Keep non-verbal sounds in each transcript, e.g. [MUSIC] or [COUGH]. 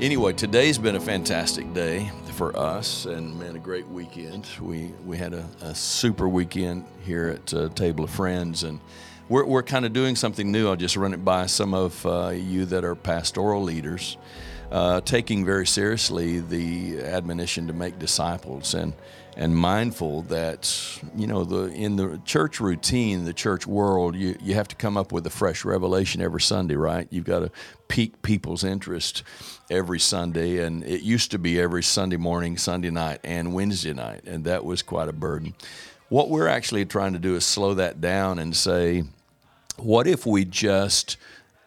Anyway, today's been a fantastic day for us, and man, a great weekend. We we had a, a super weekend here at uh, Table of Friends, and we're we're kind of doing something new. I'll just run it by some of uh, you that are pastoral leaders, uh, taking very seriously the admonition to make disciples and and mindful that you know the in the church routine, the church world, you, you have to come up with a fresh revelation every Sunday, right? You've got to pique people's interest every Sunday, and it used to be every Sunday morning, Sunday night, and Wednesday night, and that was quite a burden. What we're actually trying to do is slow that down and say, what if we just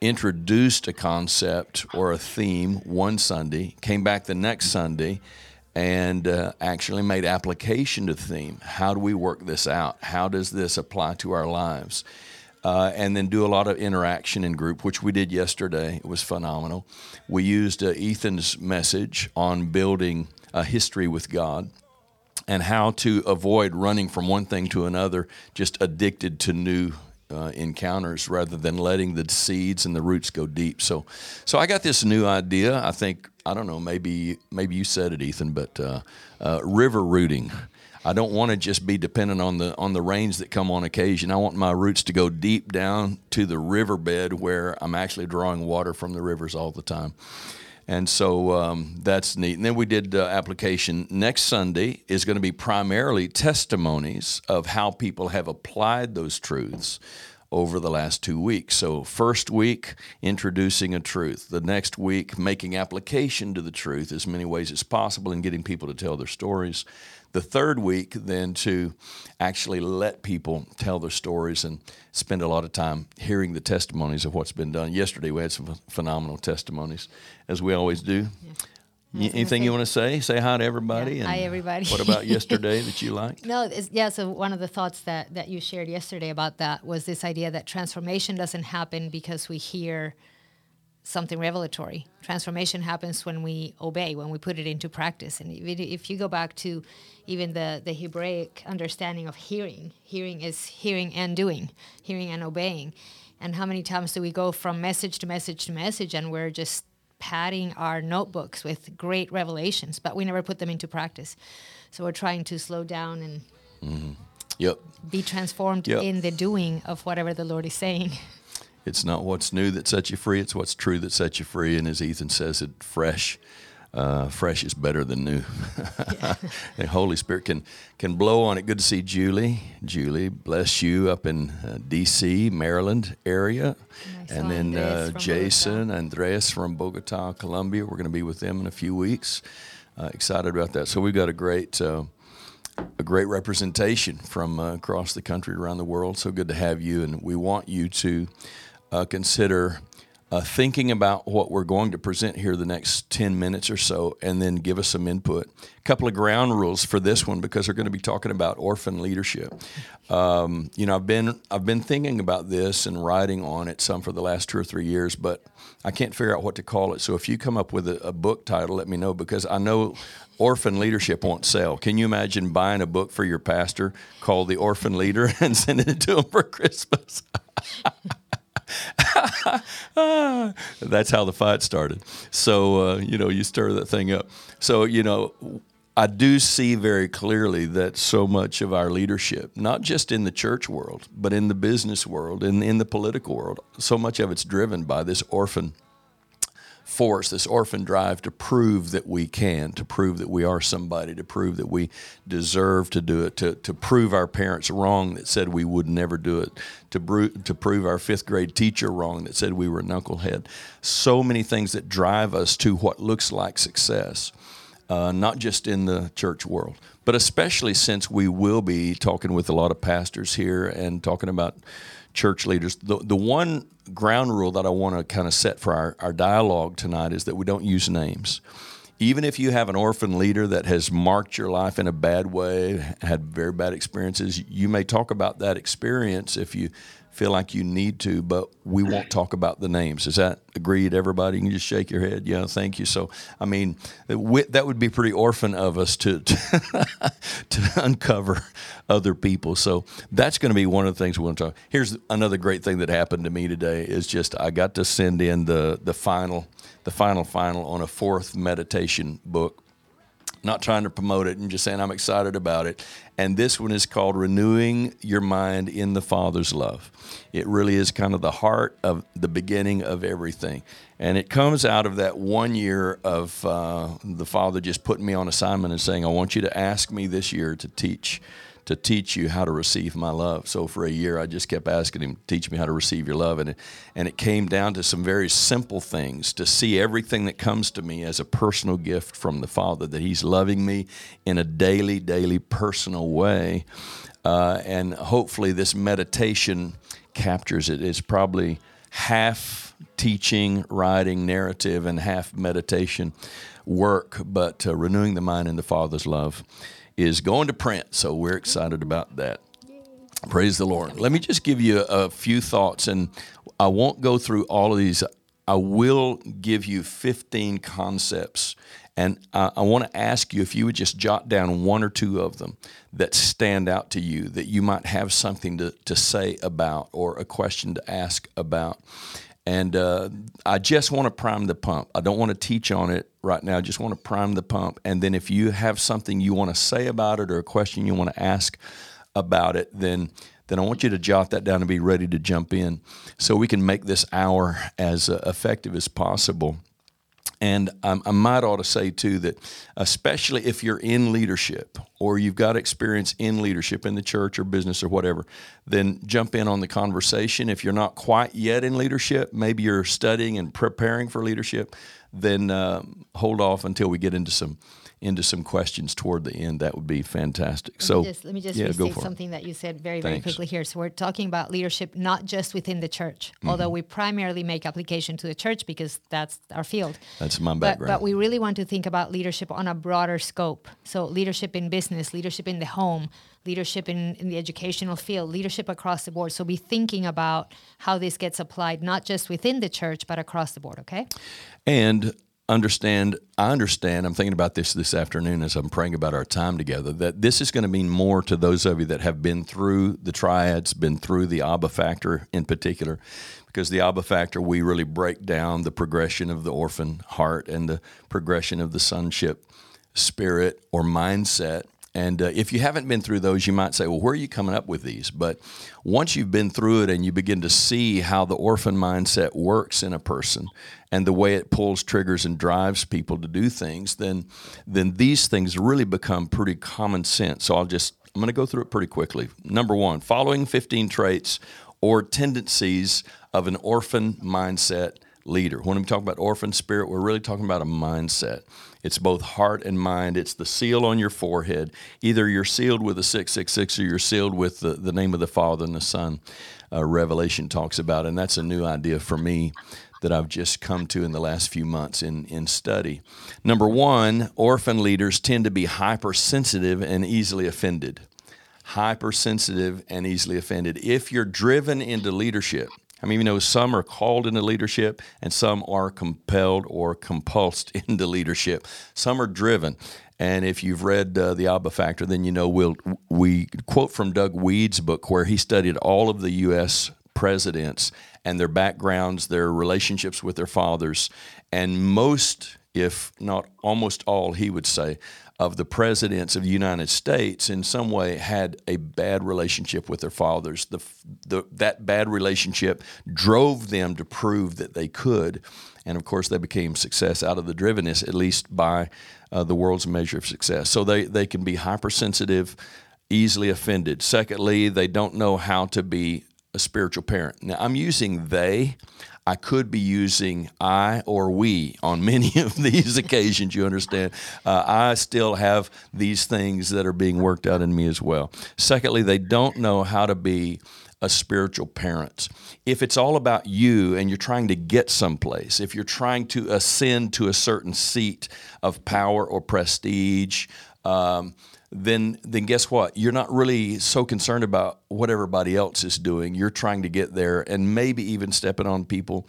introduced a concept or a theme one Sunday, came back the next Sunday, and uh, actually made application to the theme. How do we work this out? How does this apply to our lives? Uh, and then do a lot of interaction in group, which we did yesterday. It was phenomenal. We used uh, Ethan's message on building a history with God and how to avoid running from one thing to another, just addicted to new uh, encounters rather than letting the seeds and the roots go deep. So, so I got this new idea. I think I don't know. Maybe maybe you said it, Ethan, but uh, uh, river rooting. I don't want to just be dependent on the on the rains that come on occasion. I want my roots to go deep down to the riverbed where I'm actually drawing water from the rivers all the time. And so um, that's neat. And then we did uh, application. Next Sunday is going to be primarily testimonies of how people have applied those truths over the last two weeks. So, first week, introducing a truth. The next week, making application to the truth as many ways as possible and getting people to tell their stories. The third week, then, to actually let people tell their stories and spend a lot of time hearing the testimonies of what's been done. Yesterday, we had some phenomenal testimonies, as we always do. Yeah. Anything you want to say? Say hi to everybody. Yeah. hi, everybody. what about [LAUGHS] yesterday that you liked? No, yeah. So one of the thoughts that that you shared yesterday about that was this idea that transformation doesn't happen because we hear something revelatory. Transformation happens when we obey, when we put it into practice. And if you go back to even the the Hebraic understanding of hearing, hearing is hearing and doing, hearing and obeying. And how many times do we go from message to message to message, and we're just padding our notebooks with great revelations, but we never put them into practice. So we're trying to slow down and mm-hmm. yep. be transformed yep. in the doing of whatever the Lord is saying. It's not what's new that sets you free, it's what's true that sets you free. And as Ethan says, it fresh uh, fresh is better than new. [LAUGHS] [LAUGHS] the Holy Spirit can can blow on it. Good to see Julie. Julie, bless you up in uh, D.C., Maryland area, and then uh, Jason, Bogota. Andres from Bogota, Colombia. We're going to be with them in a few weeks. Uh, excited about that. So we've got a great. Uh, a great representation from uh, across the country, around the world. So good to have you, and we want you to consider uh, thinking about what we're going to present here the next 10 minutes or so, and then give us some input. A couple of ground rules for this one because we're going to be talking about orphan leadership. Um, you know, I've been I've been thinking about this and writing on it some for the last two or three years, but I can't figure out what to call it. So if you come up with a, a book title, let me know because I know orphan leadership won't sell. Can you imagine buying a book for your pastor called The Orphan Leader [LAUGHS] and sending it to him for Christmas? [LAUGHS] [LAUGHS] That's how the fight started. So, uh, you know, you stir that thing up. So, you know, I do see very clearly that so much of our leadership, not just in the church world, but in the business world, in, in the political world, so much of it's driven by this orphan force, this orphan drive to prove that we can, to prove that we are somebody, to prove that we deserve to do it, to, to prove our parents wrong that said we would never do it, to, bro- to prove our fifth grade teacher wrong that said we were a knucklehead. So many things that drive us to what looks like success. Uh, not just in the church world, but especially since we will be talking with a lot of pastors here and talking about church leaders. The, the one ground rule that I want to kind of set for our, our dialogue tonight is that we don't use names. Even if you have an orphan leader that has marked your life in a bad way, had very bad experiences, you may talk about that experience if you feel like you need to, but we won't talk about the names. Is that agreed, everybody? You can just shake your head. Yeah, thank you. So, I mean, that would be pretty orphan of us to, [LAUGHS] to, to uncover other people. So, that's going to be one of the things we want to talk. Here's another great thing that happened to me today is just I got to send in the, the final, the final, final on a fourth meditation book not trying to promote it and just saying I'm excited about it. And this one is called Renewing Your Mind in the Father's Love. It really is kind of the heart of the beginning of everything. And it comes out of that one year of uh, the Father just putting me on assignment and saying, I want you to ask me this year to teach to teach you how to receive my love. So for a year, I just kept asking him, teach me how to receive your love. And it, and it came down to some very simple things to see everything that comes to me as a personal gift from the Father, that he's loving me in a daily, daily personal way. Uh, and hopefully this meditation captures it. It's probably half teaching, writing, narrative, and half meditation work, but uh, renewing the mind in the Father's love is going to print. So we're excited about that. Praise the Lord. Let me just give you a, few thoughts, and I won't go through all of these. I will give you 15 concepts, and I, I want to ask you if you would just jot down one or two of them that stand out to you that you might have something to, to say about or a question to ask about. And uh, I just want to prime the pump. I don't want to teach on it right now. Just want to prime the pump. And then if you have something you want to say about it or a question you want to ask about it, then then I want you to jot that down and be ready to jump in so we can make this hour as uh, effective as possible. And I might ought to say too that, especially if you're in leadership or you've got experience in leadership in the church or business or whatever, then jump in on the conversation. If you're not quite yet in leadership, maybe you're studying and preparing for leadership, then uh, hold off until we get into some into some questions toward the end, that would be fantastic. Let so me just, let me just yeah, restate something that you said very, very Thanks. quickly here. So we're talking about leadership not just within the church, mm-hmm. although we primarily make application to the church because that's our field. That's my background. But, but we really want to think about leadership on a broader scope. So leadership in business, leadership in the home, leadership in, in the educational field, leadership across the board. So be thinking about how this gets applied, not just within the church, but across the board, okay? And understand i understand i'm thinking about this this afternoon as i'm praying about our time together that this is going to mean more to those of you that have been through the triads been through the abba factor in particular because the abba factor we really break down the progression of the orphan heart and the progression of the sonship spirit or mindset and uh, if you haven't been through those, you might say, well, where are you coming up with these? But once you've been through it and you begin to see how the orphan mindset works in a person and the way it pulls triggers and drives people to do things, then, then these things really become pretty common sense. So I'll just, I'm going to go through it pretty quickly. Number one, following 15 traits or tendencies of an orphan mindset leader. When we talk about orphan spirit, we're really talking about a mindset. It's both heart and mind. It's the seal on your forehead. Either you're sealed with a 666 or you're sealed with the, the name of the Father and the Son. Uh, Revelation talks about, and that's a new idea for me that I've just come to in the last few months in, in study. Number one, orphan leaders tend to be hypersensitive and easily offended. Hypersensitive and easily offended. If you're driven into leadership, I mean, you know, some are called into leadership and some are compelled or compulsed [LAUGHS] into leadership. Some are driven. And if you've read uh, The Abba Factor, then you know we'll, we quote from Doug Wead's book where he studied all of the U.S. presidents and their backgrounds, their relationships with their fathers. And most, if not almost all, he would say, of the presidents of the United States in some way had a bad relationship with their fathers. The, the, that bad relationship drove them to prove that they could. And of course, they became success out of the drivenness, at least by uh, the world's measure of success. So they, they can be hypersensitive, easily offended. Secondly, they don't know how to be a spiritual parent. Now, I'm using they. I could be using I or we on [LAUGHS] many of these occasions, you understand. Uh, I still have these things that are being worked out in me as well. Secondly, they don't know how to be a spiritual parent. If it's all about you and you're trying to get someplace, if you're trying to ascend to a certain seat of power or prestige, um, then then guess what? You're not really so concerned about what everybody else is doing. You're trying to get there and maybe even stepping on people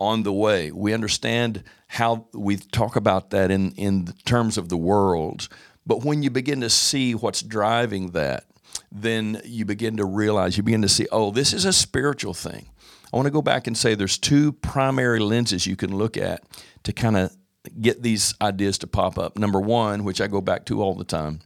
on the way. We understand how we talk about that in in terms of the world, but when you begin to see what's driving that, then you begin to realize, you begin to see, oh, this is a spiritual thing. I want to go back and say there's two primary lenses you can look at to kind of get these ideas to pop up. Number one, which I go back to all the time,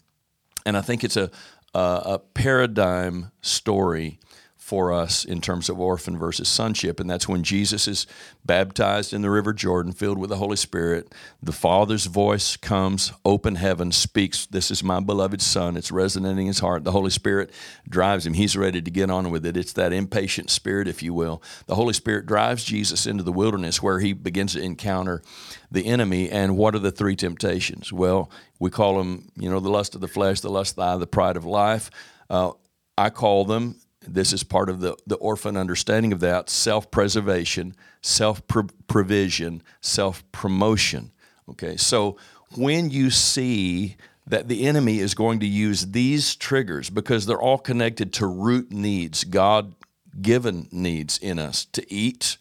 and I think it's a, a, a paradigm story for us in terms of orphan versus sonship. And that's when Jesus is baptized in the River Jordan, filled with the Holy Spirit. The Father's voice comes, open heaven, speaks, This is my beloved Son. It's resonating in his heart. The Holy Spirit drives him. He's ready to get on with it. It's that impatient spirit, if you will. The Holy Spirit drives Jesus into the wilderness where he begins to encounter the enemy. And what are the three temptations? Well, we call them, you know, the lust of the flesh, the lust of the eye, the pride of life. Uh, I call them this is part of the, the orphan understanding of that self preservation, self provision, self promotion. Okay, so when you see that the enemy is going to use these triggers because they're all connected to root needs, God given needs in us to eat,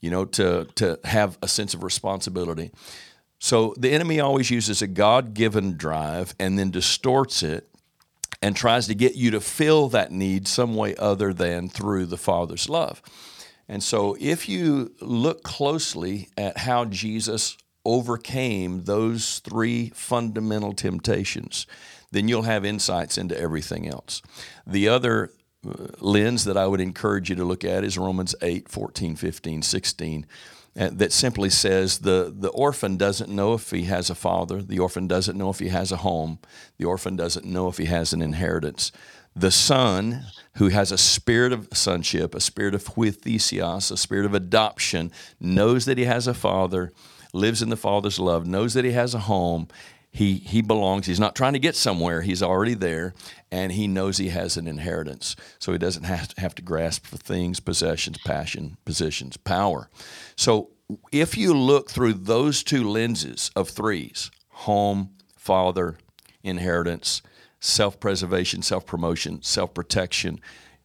you know, to, to have a sense of responsibility. So the enemy always uses a God given drive and then distorts it and tries to get you to fill that need some way other than through the Father's love. And so, if you look closely at how Jesus overcame those three fundamental temptations, then you'll have insights into everything else. The other uh, lens that I would encourage you to look at is Romans 8, 14, 15, 16 uh, Uh, that simply says the, the orphan doesn't know if he has a father, the orphan doesn't know if he has a home, the orphan doesn't know if he has an inheritance. The son, who has a spirit of sonship, a spirit of huiothesia, a spirit of adoption, knows that he has a father, lives in the father's love, knows that he has a home, he he belongs. He's not trying to get somewhere. He's already there and he knows he has an inheritance. So he doesn't have to, have to grasp for things possessions passion positions power. So if you look through those two lenses of threes home father inheritance self-preservation self-promotion self-protection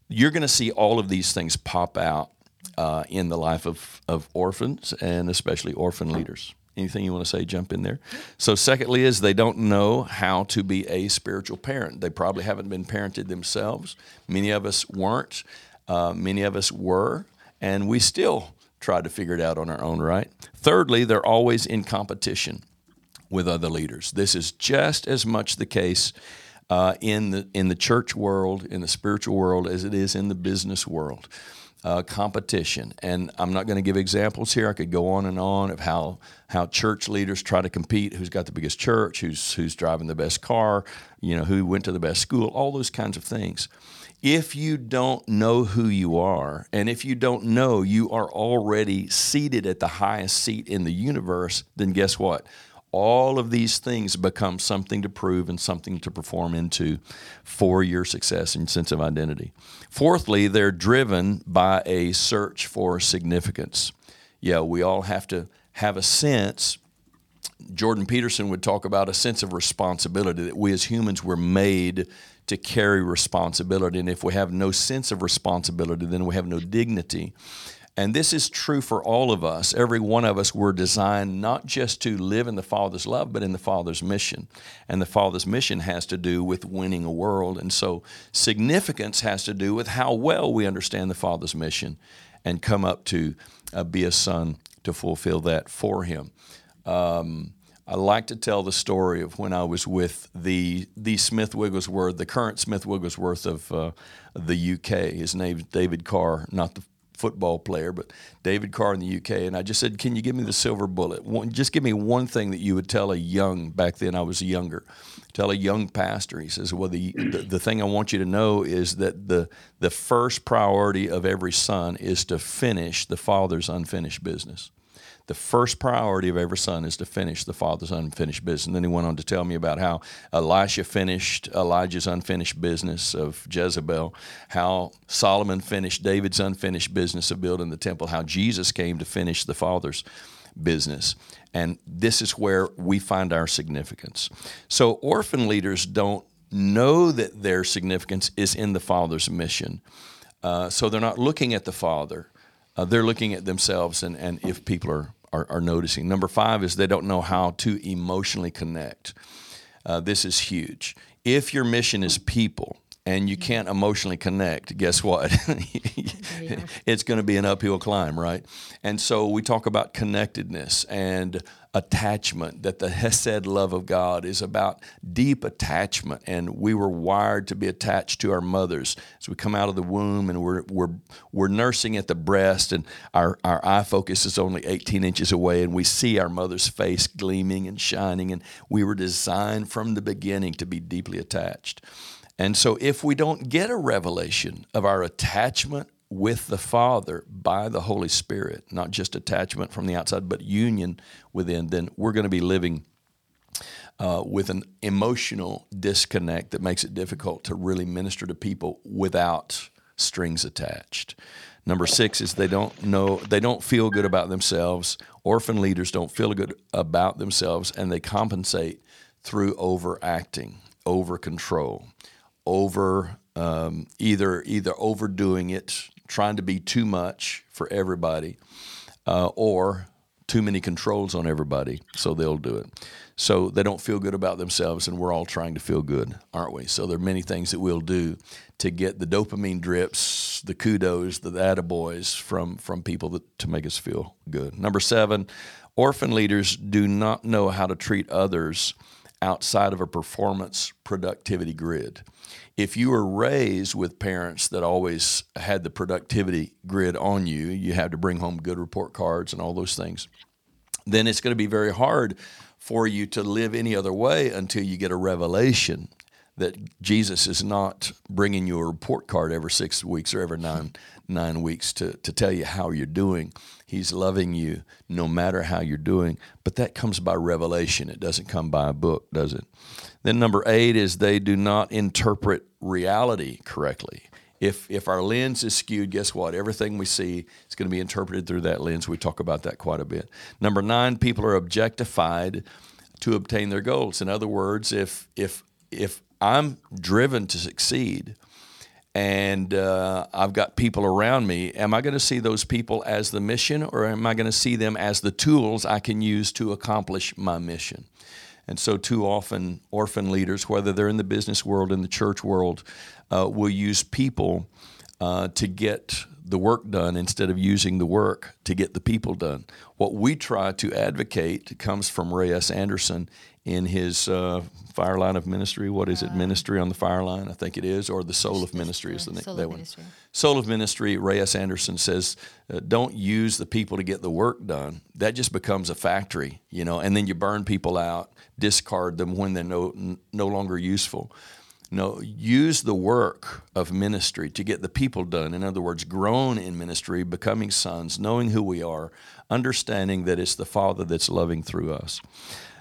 you're going to see all of these things pop out uh, in the life of, of orphans and especially orphan leaders Anything you want to say, jump in there. So, secondly, is they don't know how to be a spiritual parent. They probably haven't been parented themselves. Many of us weren't. Uh, many of us were, and we still try to figure it out on our own, right? Thirdly, they're always in competition with other leaders. This is just as much the case uh, in the in the church world, in the spiritual world, as it is in the business world uh, competition. And I'm not going to give examples here. I could go on and on of how how church leaders try to compete. Who's got the biggest church? Who's who's driving the best car? You know, who went to the best school? All those kinds of things. If you don't know who you are, and if you don't know you are already seated at the highest seat in the universe, then guess what? all of these things become something to prove and something to perform into for your success and sense of identity. Fourthly, they're driven by a search for significance. Yeah, we all have to have a sense. Jordan Peterson would talk about a sense of responsibility that we as humans were made to carry responsibility. And if we have no sense of responsibility, then we have no dignity. And this is true for all of us. Every one of us were designed not just to live in the Father's love, but in the Father's mission. And the Father's mission has to do with winning a world. And so significance has to do with how well we understand the Father's mission and come up to uh, be a son to fulfill that for Him. Um, I like to tell the story of when I was with the the Smith Wigglesworth, the current Smith Wigglesworth of uh, the UK. His name is David Carr, not the football player, but David Carr in the UK. And I just said, Can you give me the silver bullet? One, just give me one thing that you would tell a young, back then I was younger, tell a young pastor. He says, Well, the, the, the thing I want you to know is that the, the first priority of every son is to finish the father's unfinished business the first priority of every son is to finish the father's unfinished business. And then he went on to tell me about how Elisha finished Elijah's unfinished business of Jezebel, how Solomon finished David's unfinished business of building the temple, how Jesus came to finish the father's business. And this is where we find our significance. So orphan leaders don't know that their significance is in the Father's mission. Uh, so they're not looking at the Father, uh, they're looking at themselves and, and if people are, are, are, noticing. Number five is they don't know how to emotionally connect. Uh, this is huge. If your mission is people, and you can't emotionally connect, guess what? [LAUGHS] [LAUGHS] it's going to be an uphill climb, right? And so we talk about connectedness and attachment, that the Hesed love of God is about deep attachment. And we were wired to be attached to our mothers. As we come out of the womb and we're, we're, we're nursing at the breast, and our, our eye focus is only 18 inches away, and we see our mother's face gleaming and shining. And we were designed from the beginning to be deeply attached. And so, if we don't get a revelation of our attachment with the Father by the Holy Spirit, not just attachment from the outside, but union within, then we're going to be living uh, with an emotional disconnect that makes it difficult to really minister to people without strings attached. Number six is they don't know, they don't feel good about themselves. Orphan leaders don't feel good about themselves, and they compensate through overacting, over control over um, either either overdoing it, trying to be too much for everybody, uh, or too many controls on everybody, so they'll do it. So they don't feel good about themselves, and we're all trying to feel good, aren't we? So there are many things that we'll do to get the dopamine drips, the kudos, the attaboys from from people that, to make us feel good. Number seven, orphan leaders do not know how to treat others outside of a performance productivity grid. If you were raised with parents that always had the productivity grid on you, you had to bring home good report cards and all those things, then it's going to be very hard for you to live any other way until you get a revelation that Jesus is not bringing you a report card every six weeks or every nine nine weeks to, to tell you how you're doing. He's loving you no matter how you're doing. But that comes by revelation. It doesn't come by a book, does it? Then number eight is they do not interpret reality correctly. If if our lens is skewed, guess what? Everything we see is going to be interpreted through that lens. We talk about that quite a bit. Number nine, people are objectified to obtain their goals. In other words, if if if I'm driven to succeed and uh, I've got people around me, am I going to see those people as the mission or am I going to see them as the tools I can use to accomplish my mission? And so, too often, orphan leaders, whether they're in the business world, in the church world, uh, will use people uh, to get the work done instead of using the work to get the people done. What we try to advocate comes from Ray S. Anderson in his uh, fire line of ministry. What is it? Uh, ministry on the fire line, I think it is, or the soul of ministry is the name. That one. Ministry. Soul of ministry. Ray S. Anderson says, uh, "Don't use the people to get the work done. That just becomes a factory, you know, and then you burn people out, discard them when they're no no longer useful." No, use the work of ministry to get the people done. In other words, grown in ministry, becoming sons, knowing who we are, understanding that it's the Father that's loving through us.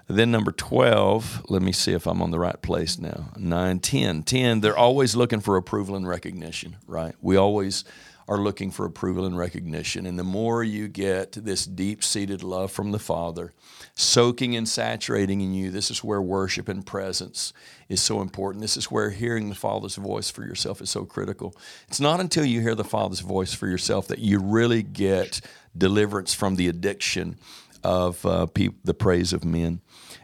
Then number 12, let me see if I'm on the right place now. 9, 10. 10, they're always looking for approval and recognition, right? We always are looking for approval and recognition. And the more you get this deep seated love from the Father, soaking and saturating in you, this is where worship and presence is so important. This is where hearing the Father's voice for yourself is so critical. It's not until you hear the Father's voice for yourself that you really get deliverance from the addiction of uh, pe- the praise of men.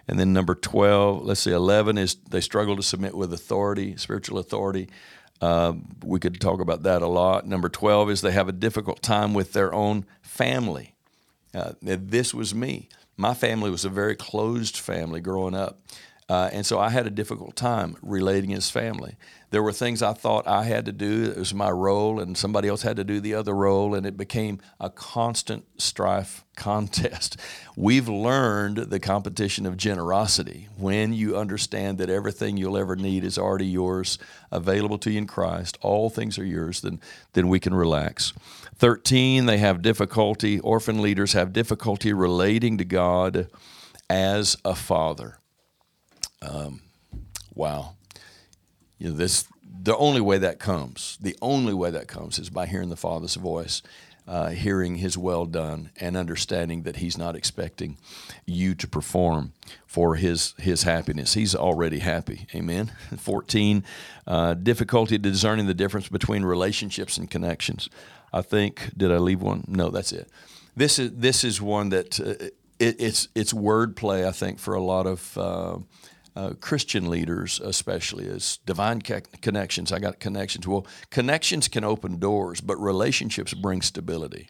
And then number 12, let's see, 11 is they struggle to submit with authority, spiritual authority. Uh, we could talk about that a lot. Number 12 is they have a difficult time with their own family. Uh, this was me. My family was a very closed family growing up. Uh, and so I had a difficult time relating his family. There were things I thought I had to do, it was my role, and somebody else had to do the other role, and it became a constant strife [LAUGHS] contest. We've learned the competition of generosity. When you understand that everything you'll ever need is already yours, available to you in Christ, all things are yours, then, then we can relax. 13, they have difficulty, orphan leaders have difficulty relating to God as a father. Um, wow. You know, this the only way that comes, the only way that comes is by hearing the Father's voice. uh, hearing his well done and understanding that he's not expecting you to perform for his his happiness. He's already happy. Amen. [LAUGHS] 14, uh, difficulty discerning the difference between relationships and connections. I think, did I leave one? No, that's it. This is, this is one that uh, it, it's, it's wordplay, I think, for a lot of uh, Christian leaders, especially, as divine connections. I got connections. Well, connections can open doors, but relationships bring stability.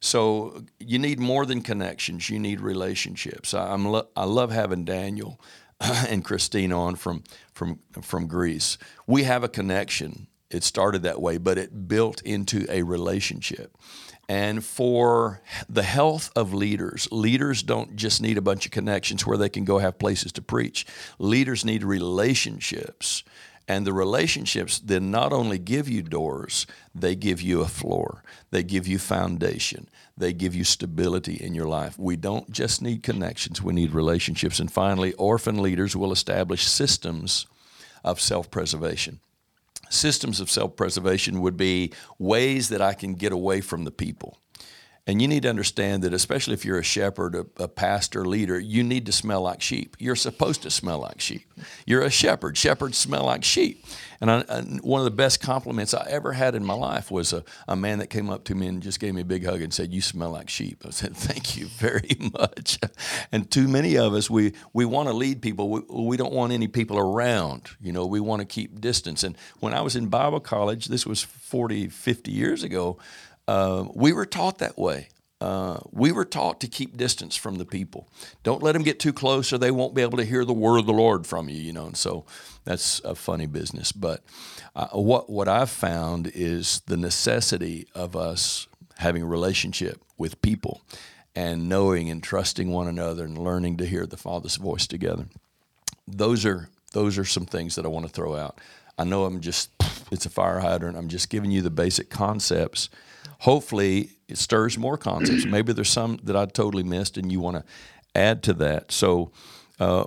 So you need more than connections. You need relationships. I, am lo- I love having Daniel [CLEARS THROAT] and Christine on from from from Greece. We have a connection. It started that way, but it built into a relationship and for the health of leaders. Leaders don't just need a bunch of connections where they can go have places to preach. Leaders need relationships. And the relationships then not only give you doors, they give you a floor, they give you foundation, they give you stability in your life. We don't just need connections, we need relationships. And finally, orphan leaders will establish systems of self preservation systems of self preservation would be ways that I can get away from the people. And you need to understand that, especially if you're a shepherd, a, a, pastor, leader, you need to smell like sheep. You're supposed to smell like sheep. You're a shepherd. Shepherds smell like sheep. And, I, and one of the best compliments I ever had in my life was a, a man that came up to me and just gave me a big hug and said, You smell like sheep. I said, Thank you very [LAUGHS] much. and too many of us, we, we want to lead people. We, we don't want any people around. You know, we want to keep distance. And when I was in Bible college, this was 40, 50 years ago, uh, we were taught that way. Uh, we were taught to keep distance from the people. Don't let them get too close, or they won't be able to hear the word of the Lord from you. You know, and so that's a funny business. But uh, what what I've found is the necessity of us having a relationship with people, and knowing and trusting one another, and learning to hear the Father's voice together. Those are those are some things that I want to throw out. I know I'm just it's a fire hydrant. I'm just giving you the basic concepts hopefully it stirs more concepts. [CLEARS THROAT] Maybe there's some that I totally missed and you want to add to that. So uh,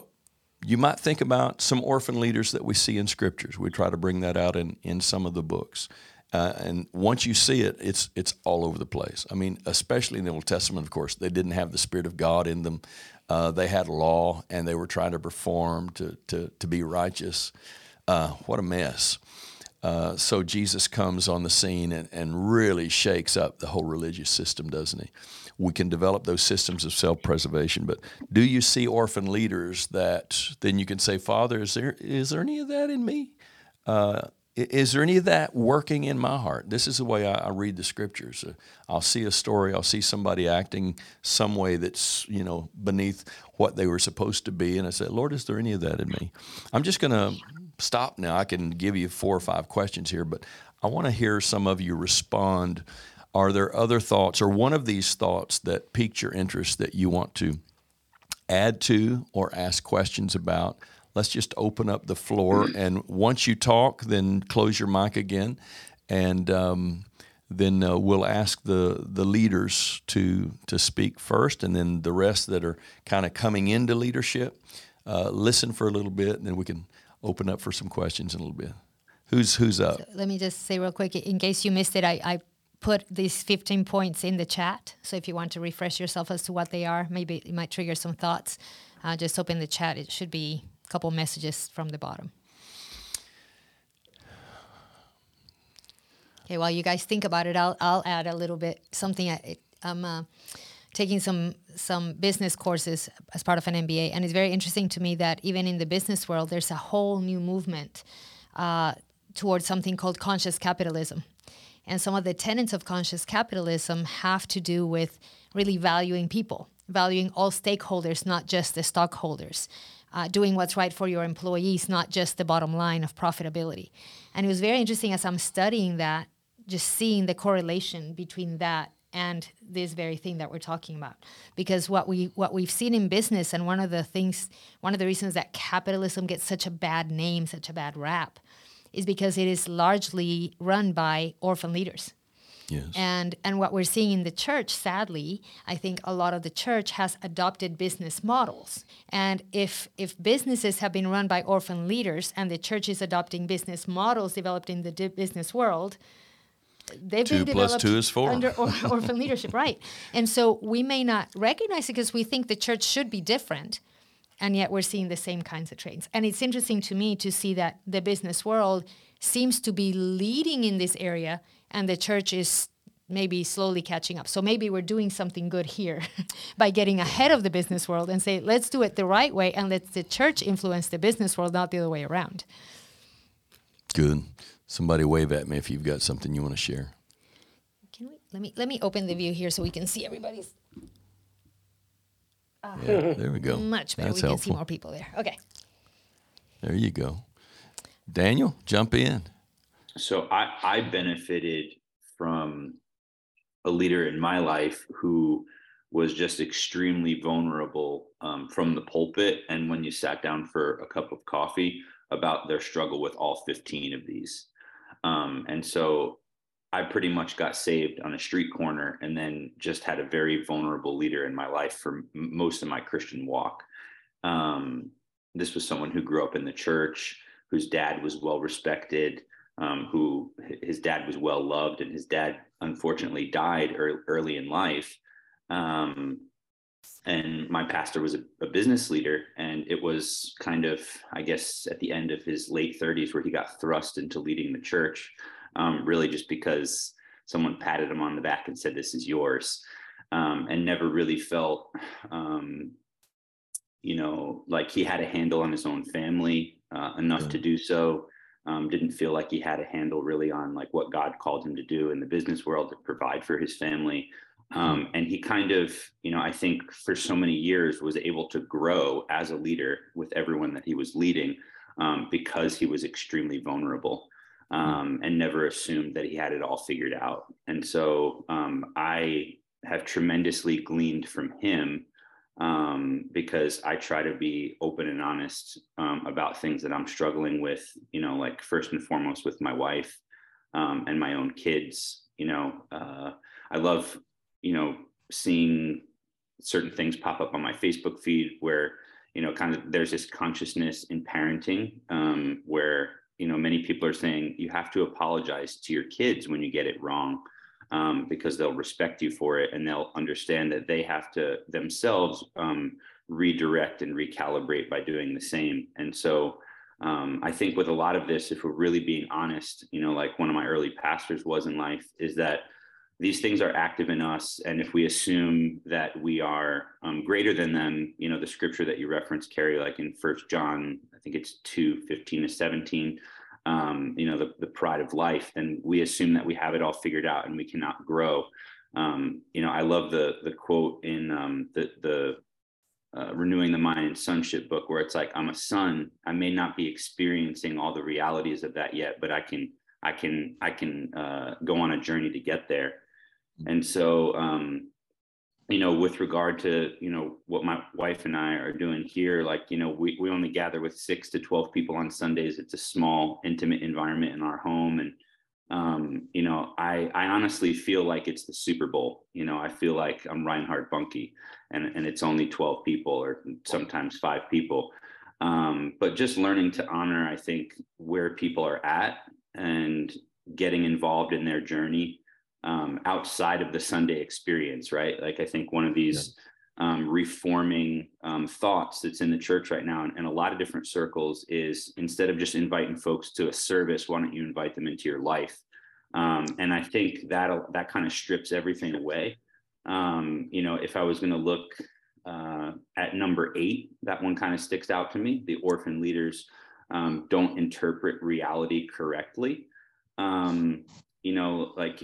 you might think about some orphan leaders that we see in scriptures. We try to bring that out in, in some of the books. Uh, and once you see it, it's it's all over the place. I mean, especially in the Old Testament, of course, they didn't have the Spirit of God in them. Uh, they had law, and they were trying to perform to to to be righteous. Uh, what a mess! Uh, so Jesus comes on the scene and, and really shakes up the whole religious system, doesn't he? We can develop those systems of self preservation, but do you see orphan leaders that then you can say, Father, is there, is there any of that in me? Uh, is there any of that working in my heart? This is the way I, I read the scriptures. Uh, I'll see a story, I'll see somebody acting some way that's, you know, beneath what they were supposed to be. And I say, Lord, is there any of that in me? I'm just going to stop now. I can give you four or five questions here, but I want to hear some of you respond. Are there other thoughts or one of these thoughts that piqued your interest that you want to add to or ask questions about? Let's just open up the floor. [CLEARS THROAT] And once you talk, then close your mic again. And um, then uh, we'll ask the, the leaders to, to speak first, and then the rest that are kind of coming into leadership, uh, listen for a little bit, and then we can open up for some questions in a little bit. Who's who's up? So let me just say real quick, in case you missed it, I, I put these 15 points in the chat. So if you want to refresh yourself as to what they are, maybe it might trigger some thoughts. Uh, just open the chat. It should be a couple messages from the bottom. Okay, while you guys think about it, I'll, I'll add a little bit something. I, I'm uh, taking some some business courses as part of an MBA, and it's very interesting to me that even in the business world, there's a whole new movement uh, towards something called conscious capitalism. And some of the tenets of conscious capitalism have to do with really valuing people, valuing all stakeholders, not just the stockholders, uh, doing what's right for your employees, not just the bottom line of profitability. And it was very interesting as I'm studying that, just seeing the correlation between that and this very thing that we're talking about. Because what we what we've seen in business and one of the things one of the reasons that capitalism gets such a bad name such a bad rap is because it is largely run by orphan leaders. Yes. and and what we're seeing in the church sadly i think a lot of the church has adopted business models. And if if businesses have been run by orphan leaders and the church is adopting business models developed in the business world they've two been developed two is four. under or, [LAUGHS] orphan leadership, right? And so we may not recognize it because we think the church should be different, and yet we're seeing the same kinds of trends. And it's interesting to me to see that the business world seems to be leading in this area, and the church is maybe slowly catching up. So maybe we're doing something good here [LAUGHS] by getting ahead of the business world and say, let's do it the right way and let the church influence the business world, not the other way around. Good. Somebody wave at me if you've got something you want to share. Can we let me let me open the view here so we can see everybody's Yeah, there we go. much better. That's we can helpful. see more people there. Okay. There you go. Daniel, jump in. so I, I benefited from a leader in my life who was just extremely vulnerable um, from the pulpit and when you sat down for a cup of coffee about their struggle with all 15 of these um, and so i pretty much got saved on a street corner and then just had a very vulnerable leader in my life for m- most of my christian walk um, this was someone who grew up in the church whose dad was well respected um, who his dad was well loved, and his dad unfortunately died early, early in life. Um, and my pastor was a, a, business leader, and it was kind of, I guess, at the end of his late 30s where he got thrust into leading the church, um, really just because someone patted him on the back and said, "This is yours," um, and never really felt. Um, you know, like he had a handle on his own family uh, enough to do so um, didn't feel like he had a handle really on like what God called him to do in the business world to provide for his family. Um, and he kind of, you know, I think for so many years was able to grow as a leader with everyone that he was leading um, because he was extremely vulnerable um, and never assumed that he had it all figured out. And so um, I have tremendously gleaned from him um, because I try to be open and honest um, about things that I'm struggling with, you know, like first and foremost with my wife um, and my own kids. You know, uh, I love, you know, seeing certain things pop up on my Facebook feed where, you know, kind of there's this consciousness in parenting um, where, you know, many people are saying you have to apologize to your kids when you get it wrong um, because they'll respect you for it and they'll understand that they have to themselves um, redirect and recalibrate by doing the same. And so um, I think with a lot of this, if we're really being honest, you know, like one of my early pastors was in life, is that these things are active in us. And if we assume that we are um, greater than them, you know, the scripture that you referenced, Carrie, like in First John, I think it's 2 15 to 17 um, you know, the, the pride of life, then we assume that we have it all figured out and we cannot grow. Um, you know, I love the the quote in um, the the uh, renewing the mind and sonship book where it's like I'm a son. I may not be experiencing all the realities of that yet, but I can I can I can uh, go on a journey to get there. And so um, you know, with regard to, you know, what my wife and I are doing here, like, you know, we, we only gather with six to 12 people on Sundays. It's a small, intimate environment in our home. And, um, you know, I, I honestly feel like it's the Super Bowl. You know, I feel like I'm Reinhard Bonnke and, and it's only 12 people or sometimes five people. Um, but just learning to honor, I think, where people are at and getting involved in their journey um, outside of the Sunday experience, right? Like I think one of these yeah. um, reforming um, thoughts that's in the church right now, and, and, a lot of different circles, is instead of just inviting folks to a service, why don't you invite them into your life? Um, and I think that that kind of strips everything away. Um, you know, if I was going to look uh, at number eight, that one kind of sticks out to me. The orphan leaders um, don't interpret reality correctly. Um, you know, like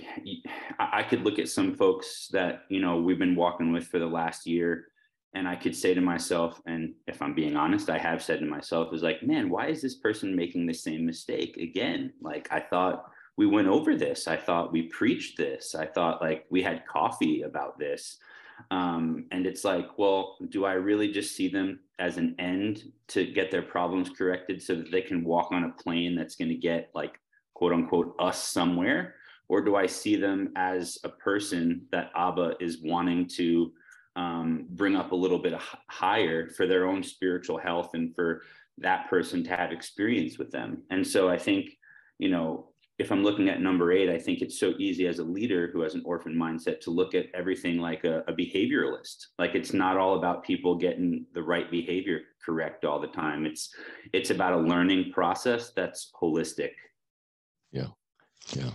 I could look at some folks that, you know, we've been walking with for the last year. And I could say to myself, and if I'm being honest, I have said to myself, is like, man, why is this person making the same mistake again? Like, I thought we went over this. I thought we preached this. I thought like we had coffee about this. Um, and it's like, well, do I really just see them as an end to get their problems corrected so that they can walk on a plane that's going to get like quote unquote us somewhere? Or do I see them as a person that Abba is wanting to um, bring up a little bit higher for their own spiritual health and for that person to have experience with them? And so I think, you know, if I'm looking at number eight, I think it's so easy as a leader who has an orphan mindset to look at everything like a, a, behavioralist. Like it's not all about people getting the right behavior correct all the time. It's it's about a learning process that's holistic. Yeah. Yeah.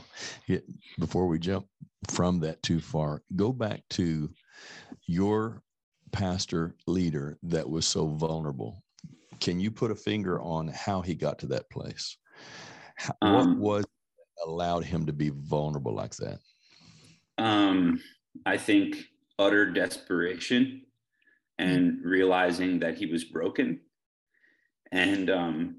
yeah. Before we jump from that too far, go back to your pastor leader that was so vulnerable. Can you put a finger on how he got to that place? How, um, what was allowed him to be vulnerable like that? Um, I think utter desperation and realizing that he was broken and um,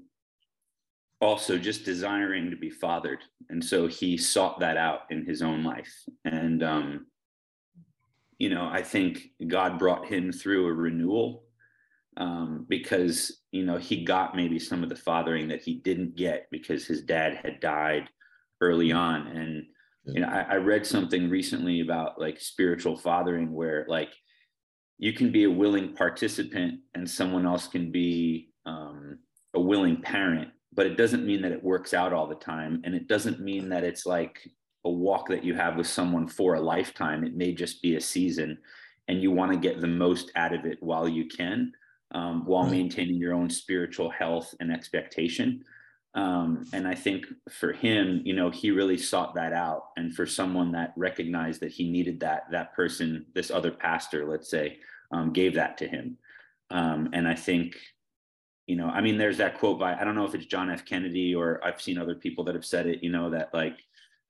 also just desiring to be fathered. And so he sought that out in his own life. And um, you know i think god brought him through a renewal um, because you know he got maybe some of the fathering that he didn't get because his dad had died early on. And you know I, I read something recently about like spiritual fathering where like you can be a willing participant and someone else can be um, a willing parent but it doesn't mean that it works out all the time and it doesn't mean that it's like a walk that you have with someone for a lifetime it may just be a season and you want to get the most out of it while you can um, while maintaining your own spiritual health and expectation um, and I think for him, you know, he really sought that out. And for someone that recognized that he needed that, that person, this other pastor, let's say, um, gave that to him. Um, and I think, you know, I mean, there's that quote by, I don't know if it's John F. Kennedy or I've seen other people that have said it, you know, that like,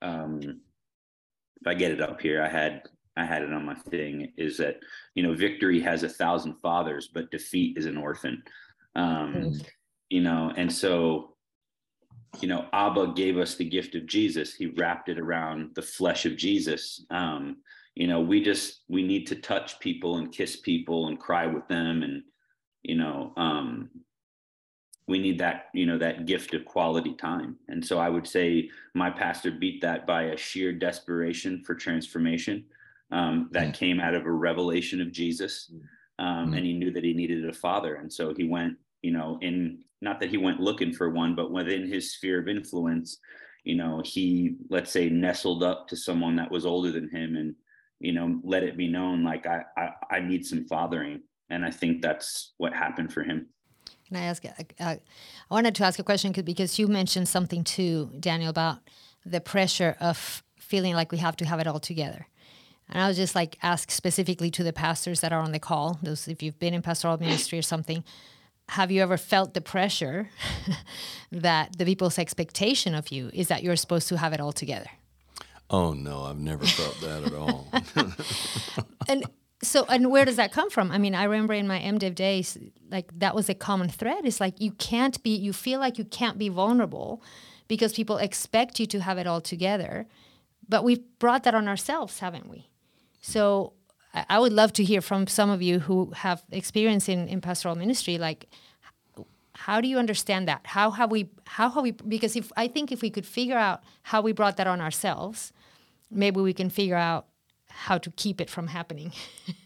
um, if I get it up here, I had, I had it on my thing is that, you know, victory has a thousand fathers, but defeat is an orphan. Um, mm-hmm. You know, and so you know, Abba gave us the gift of Jesus. He wrapped it around the flesh of Jesus. Um, you know, we just we need to touch people and kiss people and cry with them, and you know, um, we need that you know that gift of quality time. And so I would say my pastor beat that by a sheer desperation for transformation um, that mm. came out of a revelation of Jesus, um, mm. and he knew that he needed a father, and so he went you know in not that he went looking for one, but within his sphere of influence, you know, he let's say nestled up to someone that was older than him and you know let it be known like I I, I need some fathering, and I think that's what happened for him. Can I ask? Uh, I wanted to ask a question because you mentioned something too, Daniel, about the pressure of feeling like we have to have it all together. And I was just like ask specifically to the pastors that are on the call, those if you've been in pastoral ministry or something, have you ever felt the pressure [LAUGHS] that the people's expectation of you is that you're supposed to have it all together? Oh no, I've never felt that at all. [LAUGHS] and so, and where does that come from? I mean, I remember in my MDiv days, like that was a common thread. It's like you can't be, you feel like you can't be vulnerable because people expect you to have it all together. But we've brought that on ourselves, haven't we? So I would love to hear from some of you who have experience in, in pastoral ministry, like how do you understand that? How have we how have we because if I think if we could figure out how we brought that on ourselves, maybe we can figure out how to keep it from happening.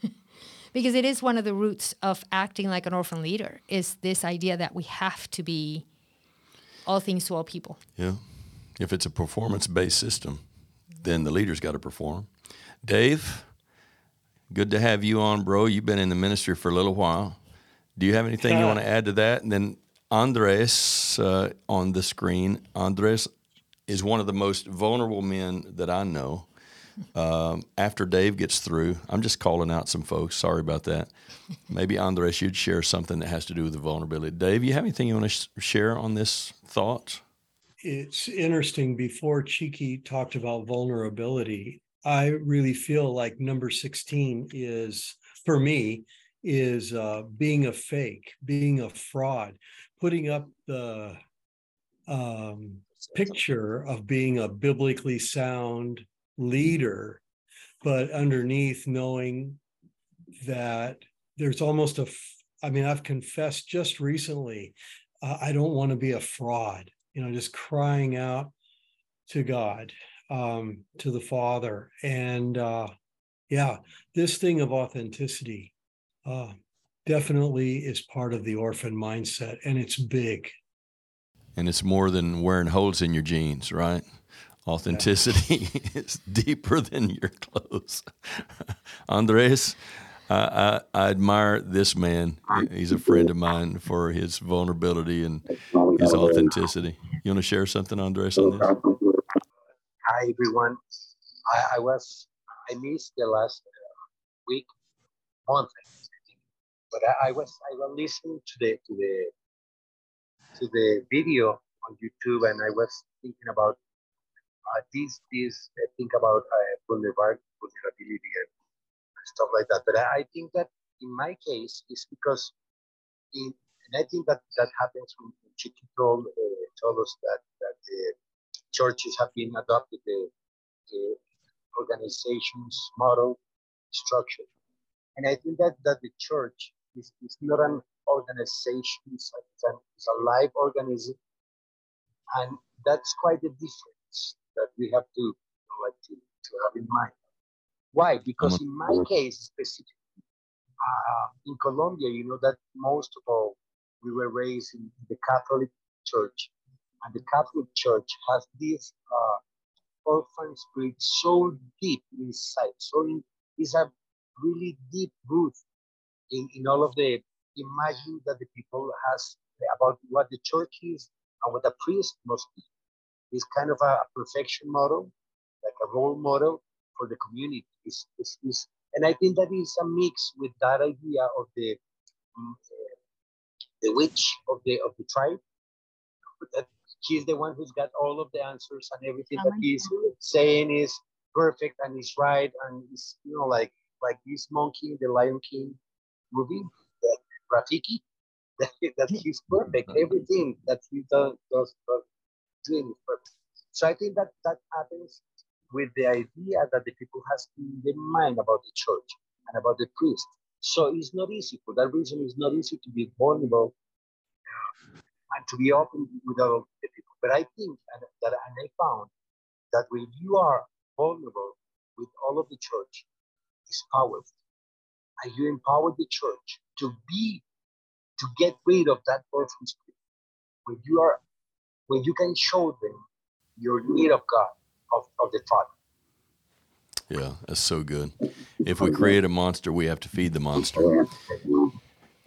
[LAUGHS] because it is one of the roots of acting like an orphan leader is this idea that we have to be all things to all people. Yeah. If it's a performance based system, then the leader's got to perform. Dave, Good to have you on, bro. You've been in the ministry for a little while. Do you have anything you want to add to that? And then Andres uh, on the screen. Andres is one of the most vulnerable men that I know. Um, after Dave gets through, I'm just calling out some folks. Sorry about that. Maybe Andres, you'd share something that has to do with the vulnerability. Dave, you have anything you want to sh- share on this thought? It's interesting. Before Cheeky talked about vulnerability, I really feel like number 16 is, for me, is uh, being a fake, being a fraud, putting up the um, picture of being a biblically sound leader, but underneath knowing that there's almost a, I mean, I've confessed just recently, uh, I don't want to be a fraud, you know, just crying out to God um, to the Father. And uh, yeah, this thing of authenticity uh, definitely is part of the orphan mindset, and it's big. And it's more than wearing holes in your jeans, right? Authenticity yeah. [LAUGHS] is deeper than your clothes. [LAUGHS] Andres, I, I, I, admire this man. He's a friend of mine for his vulnerability and his authenticity. You want to share something, Andres, on this? Hi, everyone. I, I was, I missed the last uh, week, month, but I, I, was, I was listening to the, to the, to the video on YouTube, and I was thinking about uh, this, this, I think about uh, vulnerability and stuff like that. But I, I think that in my case, it's because in, and I think that that happens when Chiqui told, uh, told us that, that the churches have been adopted the, the organization's model structure. And I think that, that the church is, is not an organization, it's a, it's a live organism. And that's quite a difference that we have to, like to, to have in mind. Why? Because in my case specifically, uh, in Colombia, you know that most of all, we were raised in the Catholic Church, and the Catholic Church has this uh, orphan spirit so deep inside. So in, it's a really deep root in, in all of the imagine that the people has about what the church is and what the priest must be. It's kind of a, a perfection model, like a role model for the community. It's, it's, it's, and I think that is a mix with that idea of the um, the witch of the of the tribe. That she's the one who's got all of the answers and everything that he's saying is perfect and is right and is you know like like this monkey the Lion King movie, that Rafiki, [LAUGHS] that, that he's perfect. Everything that he does, does, does So I think that that happens with the idea that the people has in their mind about the church and about the priest. So it's not easy. For that reason, it's not easy to be vulnerable uh, and to be open with all of the people. But I think and that and I found that when you are vulnerable with all of the church, is powerful. And you empower the church to be, to get rid of that orphan spirit. When you are, when you can show them your need of God, of, of the Father. Yeah, that's so good. If we create a monster, we have to feed the monster.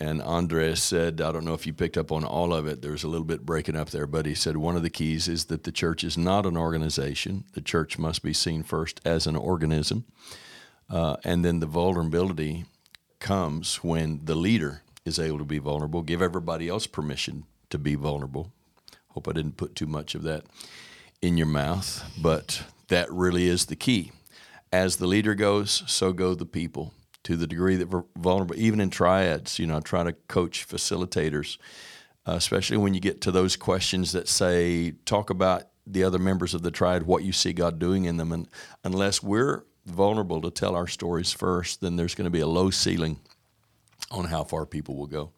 And Andres said, I don't know if you picked up on all of it. There's a little bit breaking up there, but he said one of the keys is that the church is not an organization. The church must be seen first as an organism. Uh, and then the vulnerability comes when the leader is able to be vulnerable, give everybody else permission to be vulnerable. Hope I didn't put too much of that in your mouth, but that really is the key. As the leader goes, so go the people to the degree that we're vulnerable. Even in triads, you know, I try to coach facilitators, uh, especially when you get to those questions that say, talk about the other members of the triad, what you see God doing in them. And unless we're vulnerable to tell our stories first, then there's going to be a low ceiling on how far people will go.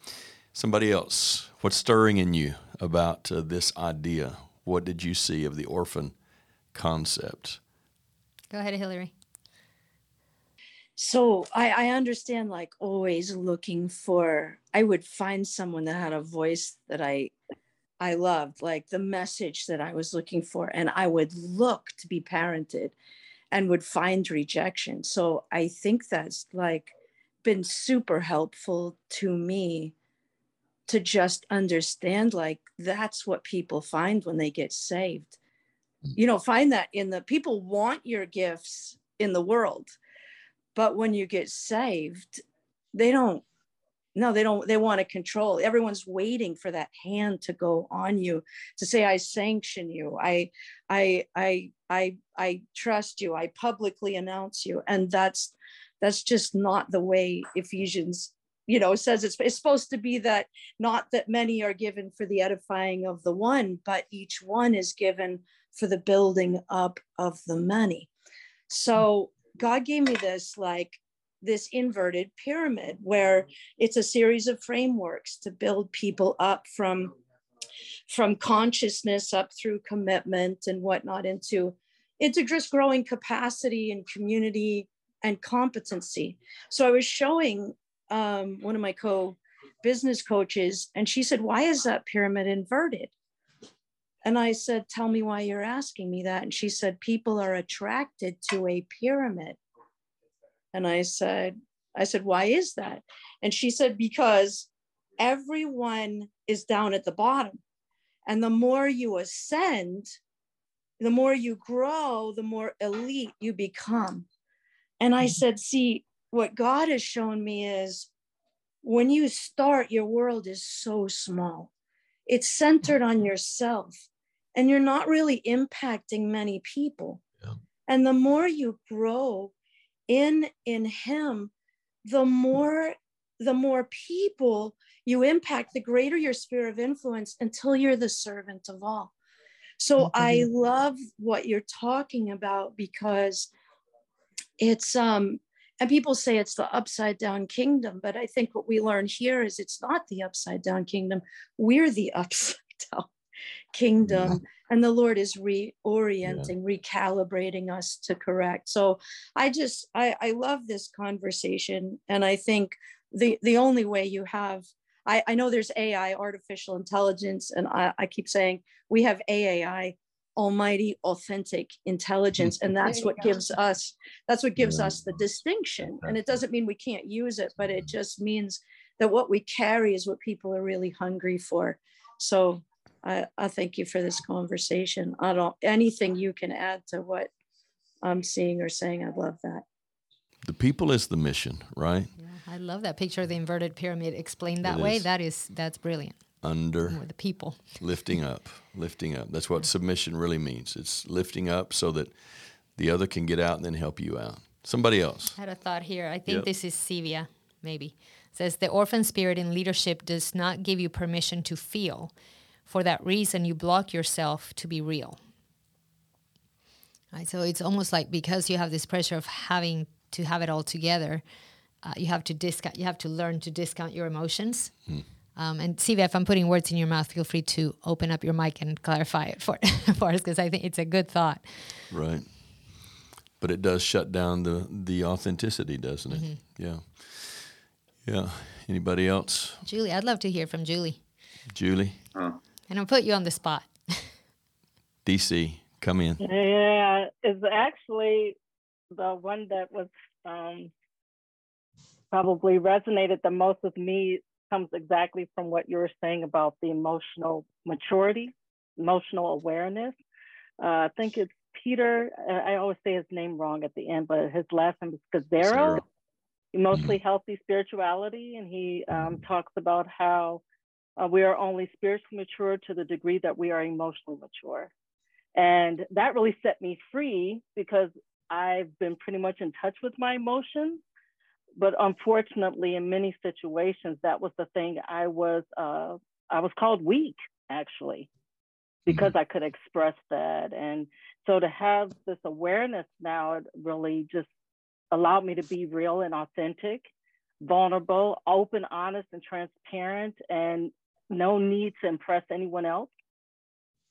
Somebody else, what's stirring in you about uh, this idea? What did you see of the orphan concept? Go ahead, Hillary so I, I understand like always looking for i would find someone that had a voice that i i loved like the message that i was looking for and i would look to be parented and would find rejection so i think that's like been super helpful to me to just understand like that's what people find when they get saved mm. you know find that in the people want your gifts in the world but when you get saved, they don't, no, they don't, they want to control. Everyone's waiting for that hand to go on you to say, I sanction you. I, I, I, I, I trust you. I publicly announce you. And that's, that's just not the way Ephesians you know says it's, it's supposed to be that not that many are given for the edifying of the one but each one is given for the building up of the many. So God gave me this like this inverted pyramid where it's a series of frameworks to build people up from from consciousness up through commitment and whatnot into into just growing capacity and community and competency. So i was showing um, one of my co business coaches and she said why is that pyramid inverted And I said, Tell me why you're asking me that. And she said, People are attracted to a pyramid. And I said, I said, why is that? And she said, because everyone is down at the bottom. And the more you ascend, the more you grow, the more elite you become. And I mm-hmm. said, see, what God has shown me is when you start, your world is so small. It's centered on yourself, and you're not really impacting many people. Yeah. And the more you grow in in Him, the more the more people you impact, the greater your sphere of influence until you're the servant of all. So I love what you're talking about because it's um and people say it's the upside down kingdom, but I think what we learn here is it's not the upside down kingdom. We're the [LAUGHS] upside down kingdom. Yeah. And the Lord is reorienting, yeah. recalibrating us to correct. So I just I, I love this conversation. And I think the the only way you have I, I know there's AI, artificial intelligence, and I, I keep saying we have AAI, almighty authentic intelligence. And that's what gives us that's what gives us the distinction. And it doesn't mean we can't use it but it just means that what we carry is what people are really hungry for. So i, I thank you for this conversation. I don't anything you can add to what i'm seeing or saying i'd love that. The people is the mission right? Yeah, i love that picture of the inverted pyramid. Explained that it way. is. that is that's brilliant under the people. lifting up lifting up. That's what submission really means. It's lifting up so that the other can get out and then help you out. Somebody else. I had a thought here. I think yep. this is Sivia, maybe. It says the orphan spirit in leadership does not give you permission to feel. For that reason you block yourself to be real. Right so it's almost like because you have this pressure of having to have it all together uh, you have to discount you have to learn to discount your emotions. Hmm um, and Sivia, if I'm putting words in your mouth, feel free to open up your mic and clarify it for, [LAUGHS] for us because I think it's a good thought. Right. But it does shut down the, the authenticity, doesn't it? Mm-hmm. Yeah. Yeah. Anybody else? Julie, I'd love to hear from Julie. Julie? Huh. And I'll put you on the spot. [LAUGHS] DC, come in. Yeah, it's actually the one that was um, probably resonated the most with me comes exactly from what you were saying about the emotional maturity, emotional awareness. Uh, I think it's Peter. I always say his name wrong at the end, but his last name is Scazzero. Emotionally mm-hmm. healthy spirituality, and he um, talks about how uh, we are only spiritually mature to the degree that we are emotionally mature, and that really set me free because I've been pretty much in touch with my emotions but unfortunately, in many situations, that was the thing I was uh, I was called weak actually because mm-hmm. I could express that, and so to have this awareness now, it really just allowed me to be real and authentic, vulnerable, open, honest, and transparent, and no need to impress anyone else.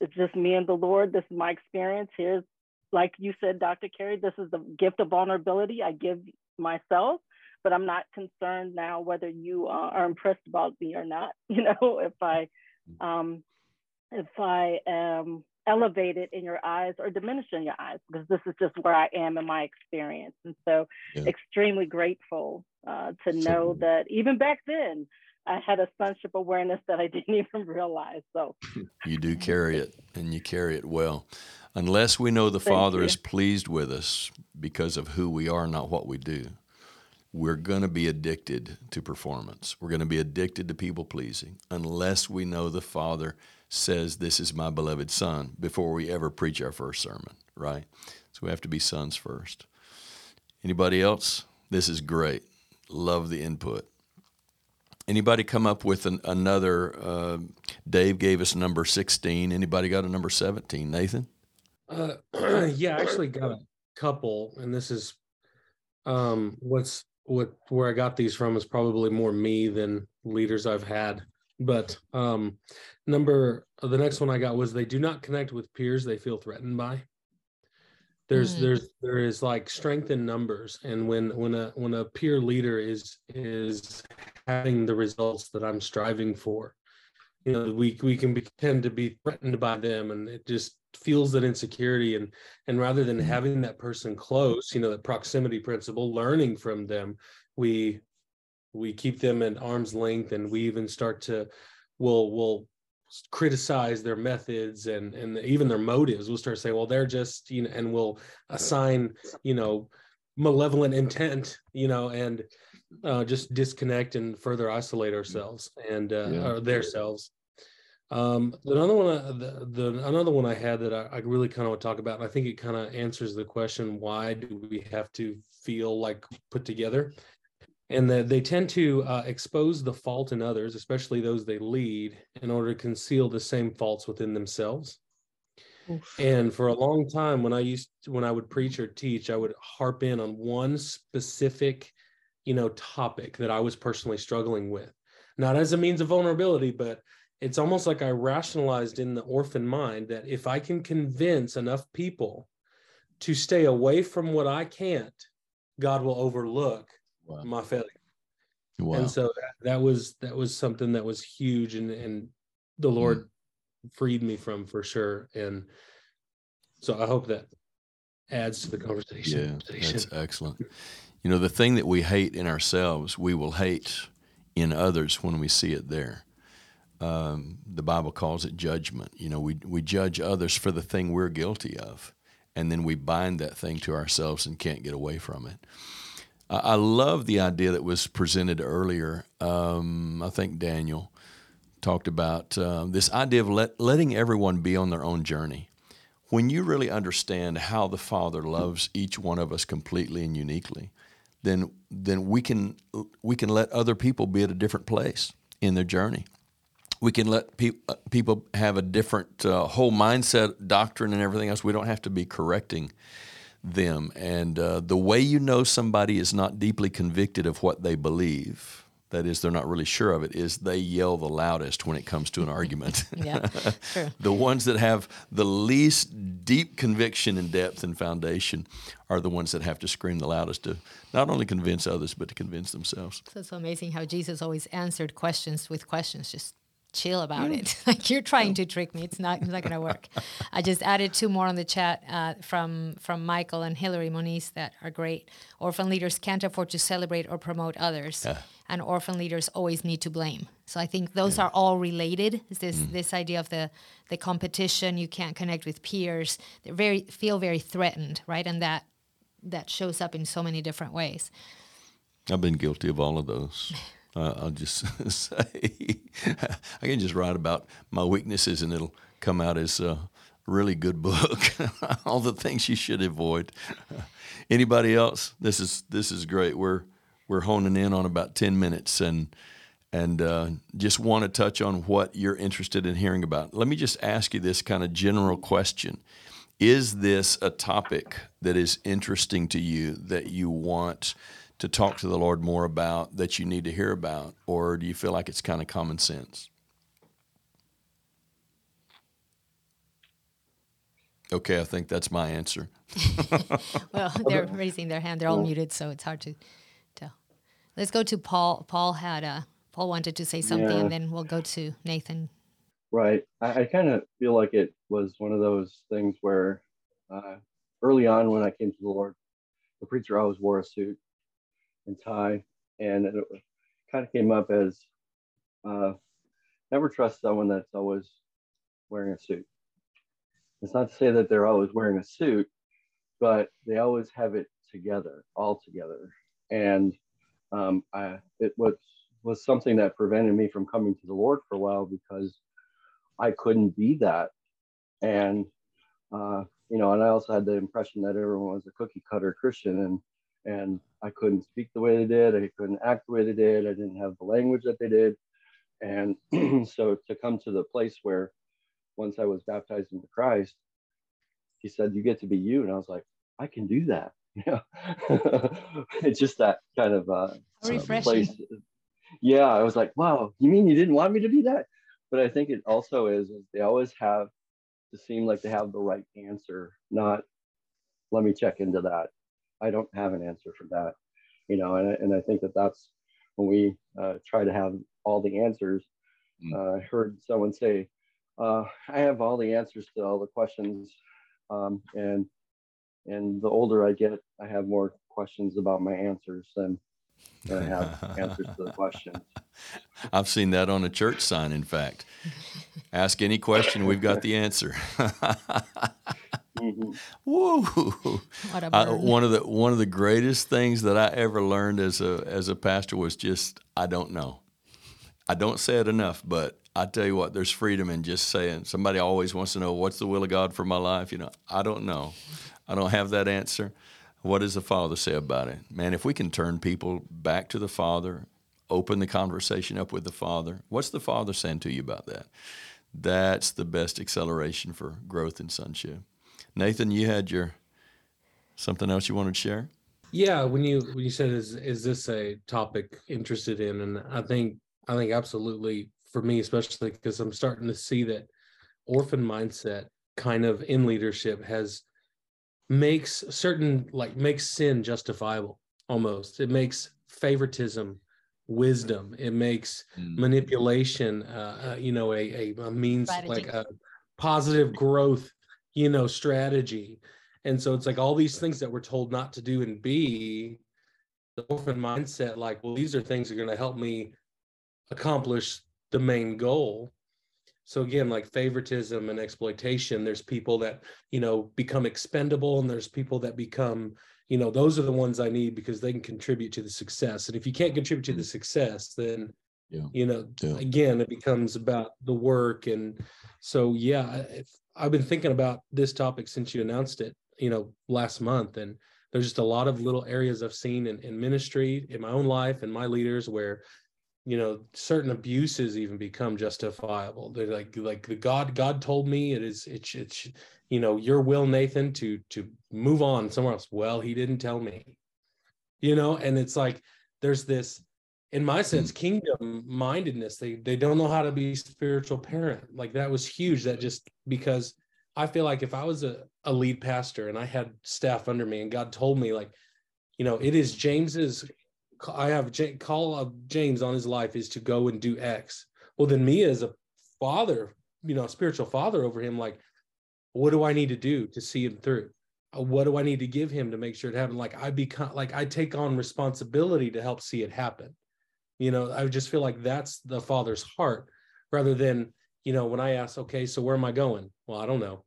It's just me and the Lord. This is my experience. Here's, like you said, Dr. Carey, this is the gift of vulnerability I give myself but I'm not concerned now whether you are impressed about me or not. [LAUGHS] You know, if I um, if I am elevated in your eyes or diminished in your eyes, because this is just where I am in my experience. And so, yeah. extremely grateful uh, to know that even back then, I had a sonship awareness that I [LAUGHS] didn't even realize. So [LAUGHS] you do carry it, and you carry it well. Unless we know the Thank Father you. is pleased with us because of who we are, not what we do we're going to be addicted to performance. We're going to be addicted to people pleasing unless we know the Father says, This is my beloved Son before we ever preach our first sermon, right? So we have to be sons first. Anybody else? This is great. Love the input. Anybody come up with an, another? Uh, Dave gave us number 16. Anybody got a number 17? Nathan? Uh, [CLEARS THROAT] yeah, I actually got a couple, and this is um, what's what where I got these from is probably more me than leaders I've had. But um, number the next one I got was they do not connect with peers they feel threatened by. There's mm. there's there is like strength in numbers, and when when a when a peer leader is is having the results that I'm striving for, you know we we can pretend to be threatened by them and it just feels that insecurity and and rather than mm-hmm. having that person close you know that proximity principle learning from them we we keep them at arm's length and we even start to will will criticize their methods and and even their motives we'll start saying well they're just you know and we'll assign you know malevolent intent you know and uh, just disconnect and further isolate ourselves and uh, yeah. or their selves um, another one, uh, the, the, another one I had that I, I really kind of want to talk about, and I think it kind of answers the question: Why do we have to feel like put together? And that they tend to uh, expose the fault in others, especially those they lead, in order to conceal the same faults within themselves. Oof. And for a long time, when I used to, when I would preach or teach, I would harp in on one specific, you know, topic that I was personally struggling with, not as a means of vulnerability, but it's almost like I rationalized in the orphan mind that if I can convince enough people to stay away from what I can't, God will overlook wow. my failure. Wow. And so that, that, was that was something that was huge and and the hmm. Lord mm. freed me from for sure. And so I hope that adds to the conversation. Yeah, [LAUGHS] that's excellent. You know, the thing that we hate in ourselves, we will hate in others when we see it there um, the Bible calls it judgment. You know, we, we judge others for the thing we're guilty of, and then we bind that thing to ourselves and can't get away from it. I, I love the idea that was presented earlier. Um, I think Daniel talked about uh, this idea of let, letting everyone be on their own journey. When you really understand how the Father loves each one of us completely and uniquely, then then we can we can let other people be at a different place in their journey we can let pe- uh, people have a different uh, whole mindset, doctrine, and everything else. We don't have to be correcting them. And uh, the way you know somebody is not deeply convicted of what they believe, that is, they're not really sure of it, is they yell the loudest when it comes to an argument. [LAUGHS] yeah, true. [LAUGHS] the ones that have the least deep conviction and depth and foundation are the ones that have to scream the loudest to not only convince others, but to convince themselves. So it's amazing how Jesus always answered questions with questions, just chill about mm. it. [LAUGHS] like you're trying to trick me. It's not. It's not going to work. [LAUGHS] I just added two more on the chat uh, from from Michael and Hillary Moniz that are great. Orphan leaders can't afford to celebrate or promote others, yeah. and orphan leaders always need to blame. So I think those yeah. are all related. This mm. this idea of the the competition. You can't connect with peers. They very feel very threatened, right? And that that shows up in so many different ways. I've been guilty of all of those. [LAUGHS] Uh, I'll just [LAUGHS] say [LAUGHS] I can just write about my weaknesses and it'll come out as a really good book. [LAUGHS] All the things you should avoid. Anybody else? This is this is great. We're we're honing in on about ten minutes and and uh, just want to touch on what you're interested in hearing about. Let me just ask you this kind of general question. Is this a topic that is interesting to you that you want to talk to the Lord more about that you need to hear about, or do you feel like it's kind of common sense? Okay, I think that's my answer. [LAUGHS] well, [LAUGHS] they're raising their hand. They're all muted, so it's hard to tell. Let's go to Paul. Paul had a Paul wanted to say something, yeah. and then we'll go to Nathan. Right. I, I kind of feel like it was one of those things where uh, early on when I came to the Lord, the preacher always wore a suit, and tie, and it kind of came up as uh, never trust someone that's always wearing a suit. It's not to say that they're always wearing a suit, but they always have it together, all together. And um, I, it was was something that prevented me from coming to the Lord for a while because I couldn't be that. And uh, you know, and I also had the impression that everyone was a cookie cutter Christian, and and I couldn't speak the way they did. I couldn't act the way they did. I didn't have the language that they did. And [CLEARS THROAT] so to come to the place where once I was baptized into Christ, he said, You get to be you. And I was like, I can do that. [LAUGHS] Yeah. [LAUGHS] it's just that kind of uh, place. Yeah. I was like, Wow, you mean you didn't want me to do that? But I think it also is, is they always have to seem like they have the right answer, not let me check into that. I don't have an answer for that, you know, and, and I think that that's when we uh, try to have all the answers, mm. uh, I heard someone say, uh, "I have all the answers to all the questions," um, and and the older I get, I have more questions about my answers than, than I have answers to the questions. [LAUGHS] I've seen that on a church sign. In fact, ask any question, we've got the answer. [LAUGHS] Mm-hmm. [LAUGHS] Woo! I, one of the one of the greatest things that I ever learned as a as a pastor was just I don't know. I don't say it enough, but I tell you what, there's freedom in just saying. Somebody always wants to know what's the will of God for my life. You know, I don't know. I don't have that answer. What does the Father say about it? Man, if we can turn people back to the Father, open the conversation up with the Father, what's the Father saying to you about that? That's the best acceleration for growth and sonship. Nathan, you had your something else you wanted to share? Yeah, when you when you said is is this a topic interested in, and I think I think absolutely for me, especially because I'm starting to see that orphan mindset kind of in leadership has makes certain like makes sin justifiable almost. It makes favoritism wisdom. It makes mm. manipulation, uh, uh, you know, a, a, a means Strategy. like a positive growth you know, strategy. And so it's like all these things that we're told not to do and be the orphan mindset, like, well, these are things that are going to help me accomplish the main goal. So again, like favoritism and exploitation, there's people that, you know, become expendable and there's people that become, you know, those are the ones I need because they can contribute to the success. And if you can't contribute to the mm. success, then yeah. you know, yeah. again, it becomes about the work. And so, yeah, I've been thinking about this topic since you announced it, you know, last month. And there's just a lot of little areas I've seen in, in ministry, in my own life, and my leaders where, you know, certain abuses even become justifiable. They're like, like the God, God told me it is, it's, it's, you know, your will, Nathan, to to move on somewhere else. Well, he didn't tell me, you know, and it's like there's this in my sense hmm. kingdom mindedness they they don't know how to be spiritual parent. Like that was huge. That just because i feel like if i was a, a lead pastor and i had staff under me and god told me like you know it is james's i have J, call of james on his life is to go and do x. Well then me as a father you know spiritual father over him like what do i need to do to see him through? Uh, what do i need to give him to make sure it happens like i become like i take on responsibility to help see it happen you know, I just feel like that's the father's heart rather than, you know, when I ask, okay, so where am I going? Well, I don't know.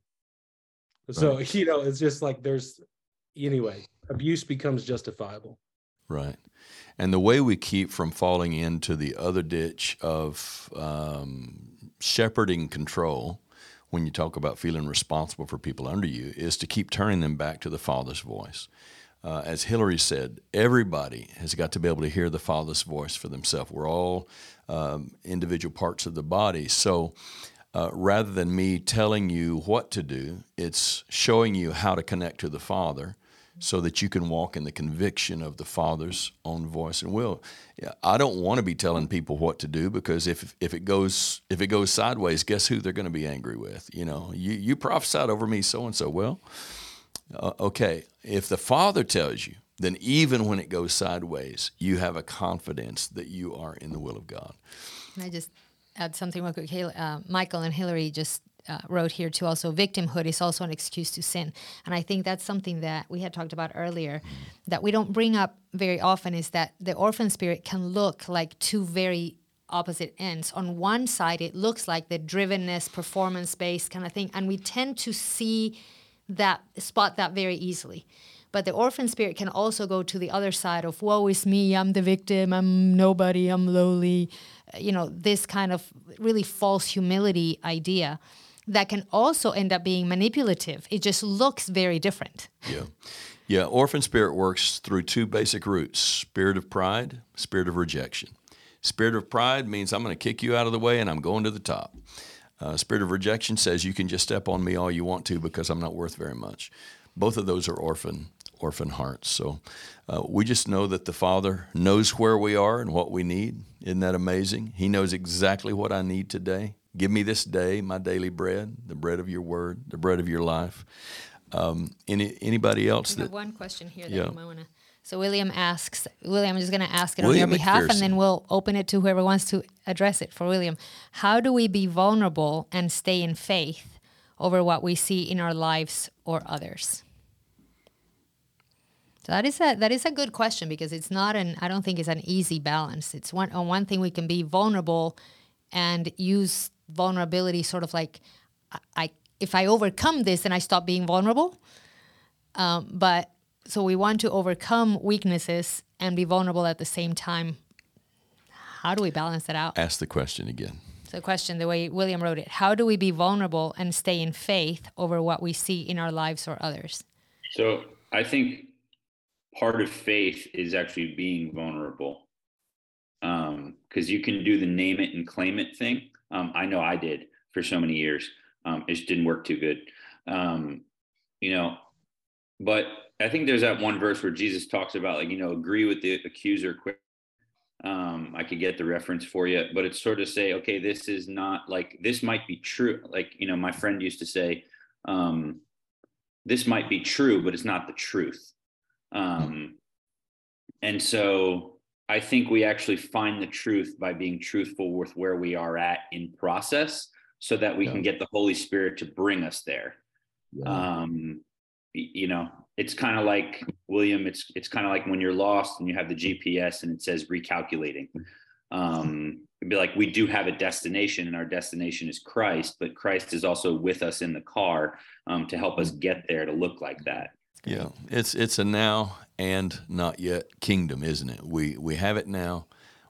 So, right. [LAUGHS] you know, it's just like there's, anyway, abuse becomes justifiable. Right. And the way we keep from falling into the other ditch of um, shepherding control when you talk about feeling responsible for people under you is to keep turning them back to the Father's voice uh, as Hillary said, everybody has got to be able to hear the Father's voice for themselves. We're all um, individual parts of the body. So uh, rather than me telling you what to do, it's showing you how to connect to the Father so that you can walk in the conviction of the Father's own voice and will. I don't want to be telling people what to do because if if it goes if it goes sideways, guess who they're going to be angry with? You know, you you prophesied over me so and so. Well, uh, okay, if the Father tells you, then even when it goes sideways, you have a confidence that you are in the will of God. I just add something real quick? Uh, Michael and Hillary just uh, wrote here too also victimhood is also an excuse to sin and i think that's something that we had talked about earlier that we don't bring up very often is that the orphan spirit can look like two very opposite ends on one side it looks like the drivenness performance based kind of thing and we tend to see that spot that very easily. But the orphan spirit can also go to the other side of woe is me, I'm the victim, I'm nobody, I'm lowly. Uh, you know, this kind of really false humility idea that can also end up being manipulative. It just looks very different. Yeah. Yeah, orphan spirit works through two basic roots spirit of pride, spirit of rejection. Spirit of pride means I'm going to kick you out of the way and I'm going to the top. Uh, spirit of rejection says you can just step on me all you want to because I'm not worth very much. Both of those are orphan orphan hearts. So uh, we just know that the Father knows where we are and what we need. Isn't that amazing? He knows exactly what I need today. Give me this day my daily bread, the bread of your word, the bread of your life. Um, any anybody else? that, one question here that yeah. you might want to So William asks, William, I'm just going to ask it William on your behalf, McPherson. and then we'll open it to whoever wants to address it for William. How do we be vulnerable and stay in faith over what we see in our lives or others? So that is a that is a good question because it's not an I don't think it's an easy balance. It's one on one thing we can be vulnerable and use vulnerability sort of like I, I if I overcome this then I stop being vulnerable. Um, but so we want to overcome weaknesses and be vulnerable at the same time. How do we balance that out? Ask the question again. So, question the way William wrote it How do we be vulnerable and stay in faith over what we see in our lives or others? So I think part of faith is actually being vulnerable. Because you can do the name it and claim it thing. Um, I know I did for so many years. Um, it just didn't work too good. Um, you know, but I think there's that one verse where Jesus talks about, like, you know, agree with the accuser quick. Um, I could get the reference for you, but it's sort of say, okay, this is not like this might be true. Like, you know, my friend used to say, um, this might be true, but it's not the truth. Um, and so I think we actually find the truth by being truthful with where we are at in process so that we Yeah. can get the Holy Spirit to bring us there. Um, you know, it's kind of like William, it's it's kind of like when you're lost and you have the GPS and it says recalculating. Um, it'd be like we do have a destination and our destination is Christ, but Christ is also with us in the car um, to help us get there to look like that. Yeah, it's it's a now and not yet kingdom, isn't it? We we have it now.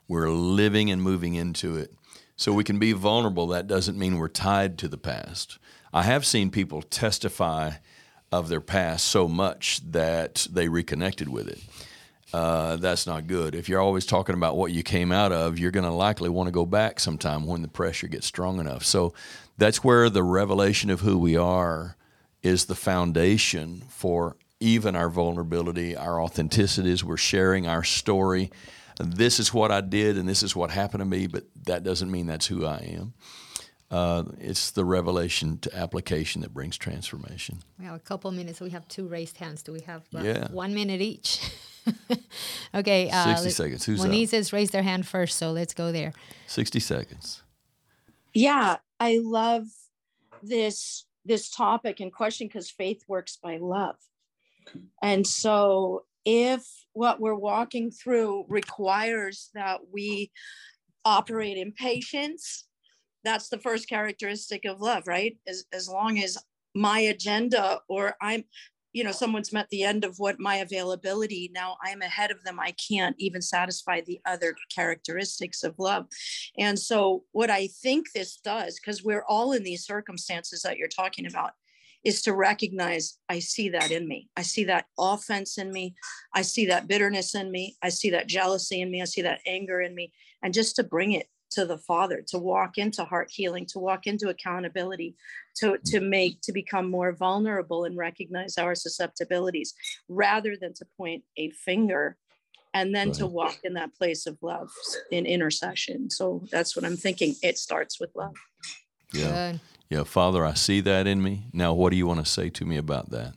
We're living and moving into it. So we can be vulnerable. That doesn't mean we're tied to the past. I have seen people testify of their past so much that they reconnected with it. Uh, that's not good. If you're always talking about what you came out of, you're going to likely want to go back sometime when the pressure gets strong enough. So that's where the revelation of who we are is the foundation for even our vulnerability, our authenticity as we're sharing our story. This is what I did and this is what happened to me, but that doesn't mean that's who I am. Uh, it's the revelation to application that brings transformation. We have a couple minutes. We have two raised hands. Do we have uh, Yeah. one minute each? [LAUGHS] okay. Uh, 60 let- seconds. Who's Moniz up? has raised their hand first, so let's go there. 60 seconds. yeah i love this this topic and question because faith works by love and so if what we're walking through requires that we operate in patience that's the first characteristic of love right as, as long as my agenda or i'm you know someone's met the end of what my availability now i'm ahead of them i can't even satisfy the other characteristics of love and so, what I think this does, because we're all in these circumstances that you're talking about, is to recognize I see that in me. I see that offense in me. I see that bitterness in me. I see that jealousy in me. I see that anger in me. And just to bring it to the Father, to walk into heart healing, to walk into accountability, to, to mm-hmm. make, to become more vulnerable and recognize our susceptibilities rather than to point a finger and then to walk in that place of love in intercession. So that's what I'm thinking. It starts with love. Yeah. Good. Yeah, Father, I see that in me. Now, what do you want to say to me about that?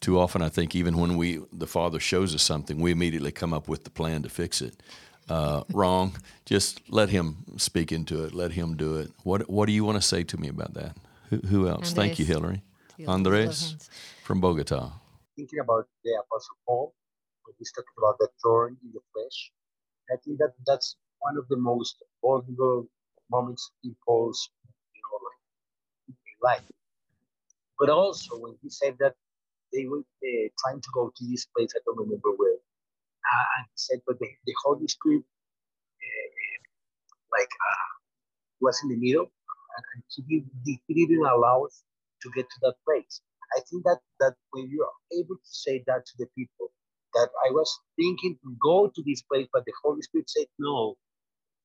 Too often, I think even when we the Father shows us something, we immediately come up with the plan to fix it. Uh, wrong. Just let Him speak into it. Let Him do it. What What do you want to say to me about that? Who, who else? Thank you, Hillary. Andres from Bogota. thinking about the Apostle Paul, when he's talking about the thorn in the flesh, I think that that's one of the most vulnerable moments in Paul's you know, like, life. But also when he said that they were uh, trying to go to this place, I don't remember where, uh, and he said, but the, the Holy Spirit, uh, like, uh, was in the middle, and he, did, he didn't allow us to get to that place. I think that that when you are able to say that to the people, that I was thinking to go to this place, but the Holy Spirit said no,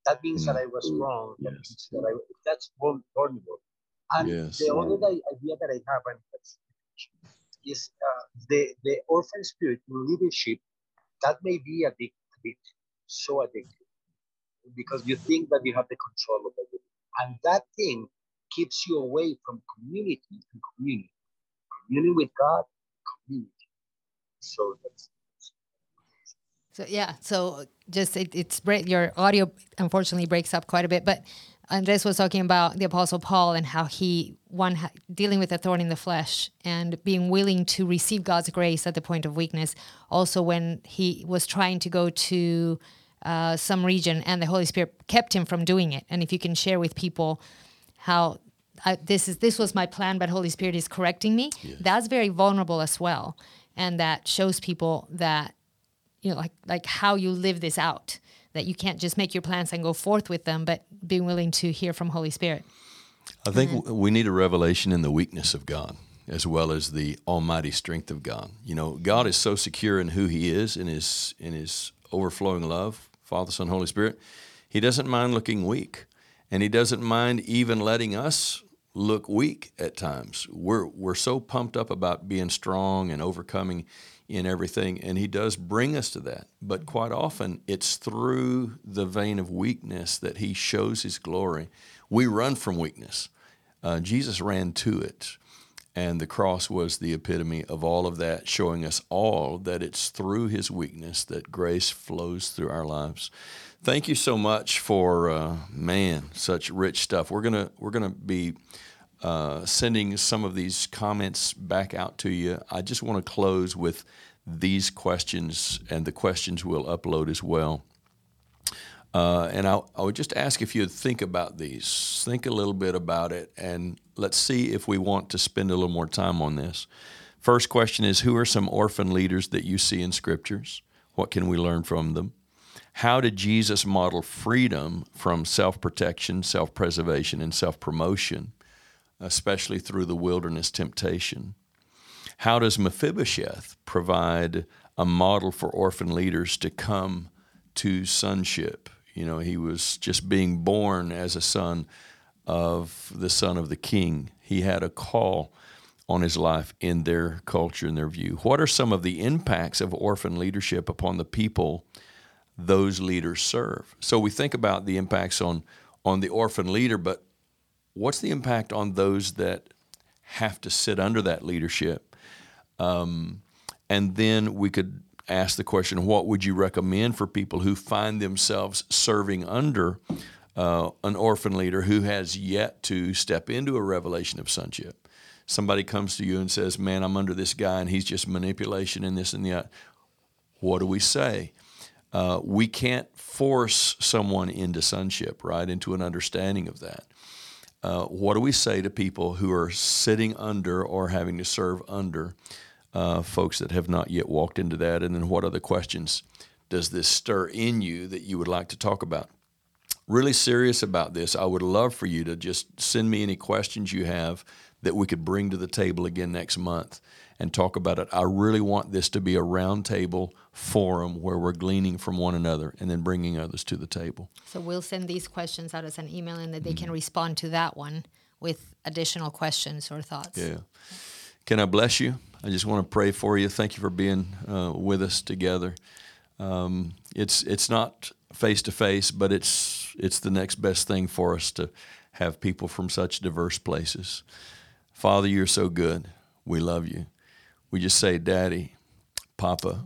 that means that I was wrong. That Yes. means that I, that's vul- vulnerable. And Yes. the other i- idea that I have and is uh, the the orphan spirit in leadership. That may be addictive, so addictive, because you think that you have the control of it. and that thing keeps you away from community and community, communion with God, community. So that's So yeah, so just it, it's your audio unfortunately breaks up quite a bit, but Andres was talking about the Apostle Paul and how he one dealing with a thorn in the flesh and being willing to receive God's grace at the point of weakness. Also, when he was trying to go to uh, some region and the Holy Spirit kept him from doing it. And if you can share with people how I, this is this was my plan, but Holy Spirit is correcting me. Yes. That's very vulnerable as well, and that shows people that you know like like how you live this out that you can't just make your plans and go forth with them, but being willing to hear from Holy Spirit. I think mm-hmm. we need a revelation in the weakness of God as well as the almighty strength of God. You know, God is so secure in who he is in his in his overflowing love, Father, Son, Holy Spirit. He doesn't mind looking weak, and he doesn't mind even letting us look weak at times. We're we're so pumped up about being strong and overcoming in everything. And He does bring us to that. But quite often, it's through the vein of weakness that He shows His glory. We run from weakness. Uh, Jesus ran to it. And the cross was the epitome of all of that, showing us all that it's through His weakness that grace flows through our lives. Thank you so much for uh, man, such rich stuff. We're gonna we're gonna be uh, sending some of these comments back out to you. I just want to close with these questions and the questions we'll upload as well. Uh, and I, I, would just ask if you'd think about these, think a little bit about it, and let's see if we want to spend a little more time on this. First question is Who are some orphan leaders that you see in scriptures? What can we learn from them? How did Jesus model freedom from self protection, self preservation, and self promotion? Especially through the wilderness temptation. How does Mephibosheth provide a model for orphan leaders to come to sonship? You know, he was just being born as a son of the son of the king. He had a call on his life in their culture and their view. What are some of the impacts of orphan leadership upon the people those leaders serve? So we think about the impacts on on the orphan leader, but what's the impact on those that have to sit under that leadership? Um, and then we could ask the question what would you recommend for people who find themselves serving under uh, an orphan leader who has yet to step into a revelation of sonship? Somebody comes to you and says, Man, I'm under this guy and he's just manipulation and this and that. What do we say? Uh, we can't force someone into sonship, right? Into an understanding of that. Uh, what do we say to people who are sitting under or having to serve under uh, folks that have not yet walked into that? And then what other questions does this stir in you that you would like to talk about? Really serious about this. I would love for you to just send me any questions you have that we could bring to the table again next month and talk about it. I really want this to be a roundtable forum where we're gleaning from one another and then bringing others to the table. So we'll send these questions out as an email and that they mm-hmm. can respond to that one with additional questions or thoughts. Yeah. Can I bless you? I just want to pray for you. Thank you for being uh, with us together. Um, it's it's not face to face, but it's it's the next best thing for us to have people from such diverse places. Father, you're so good. We love you. We just say, Daddy, Papa,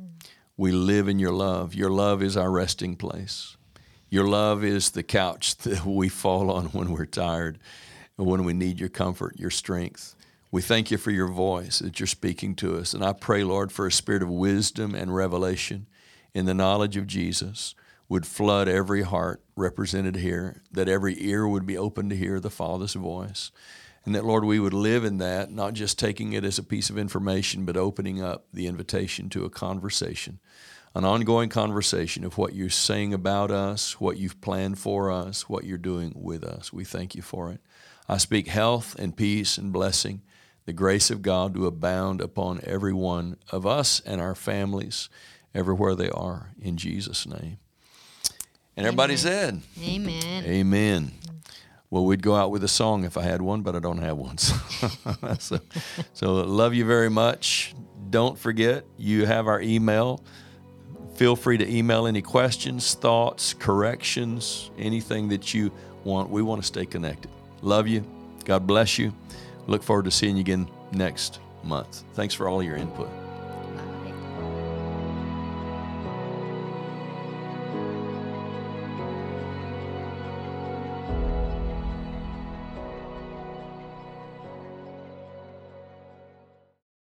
we live in your love. Your love is our resting place. Your love is the couch [LAUGHS] that we fall on when we're tired when we need your comfort, your strength. We thank you for your voice that you're speaking to us. And I pray, Lord, for a spirit of wisdom and revelation in the knowledge of Jesus would flood every heart represented here, that every ear would be open to hear the Father's voice. And that, Lord, we would live in that, not just taking it as a piece of information, but opening up the invitation to a conversation, an ongoing conversation of what you're saying about us, what you've planned for us, what you're doing with us. We thank you for it. I speak health and peace and blessing, the grace of God to abound upon every one of us and our families, everywhere they are, in Jesus' name. And everybody Amen. said, Amen. Amen. Well, we'd go out with a song if I had one, but I don't have one. [LAUGHS] So, so, so love you very much. Don't forget, you have our email. Feel free to email any questions, thoughts, corrections, anything that you want. We want to stay connected. Love you. God bless you. Look forward to seeing you again next month. Thanks for all your input.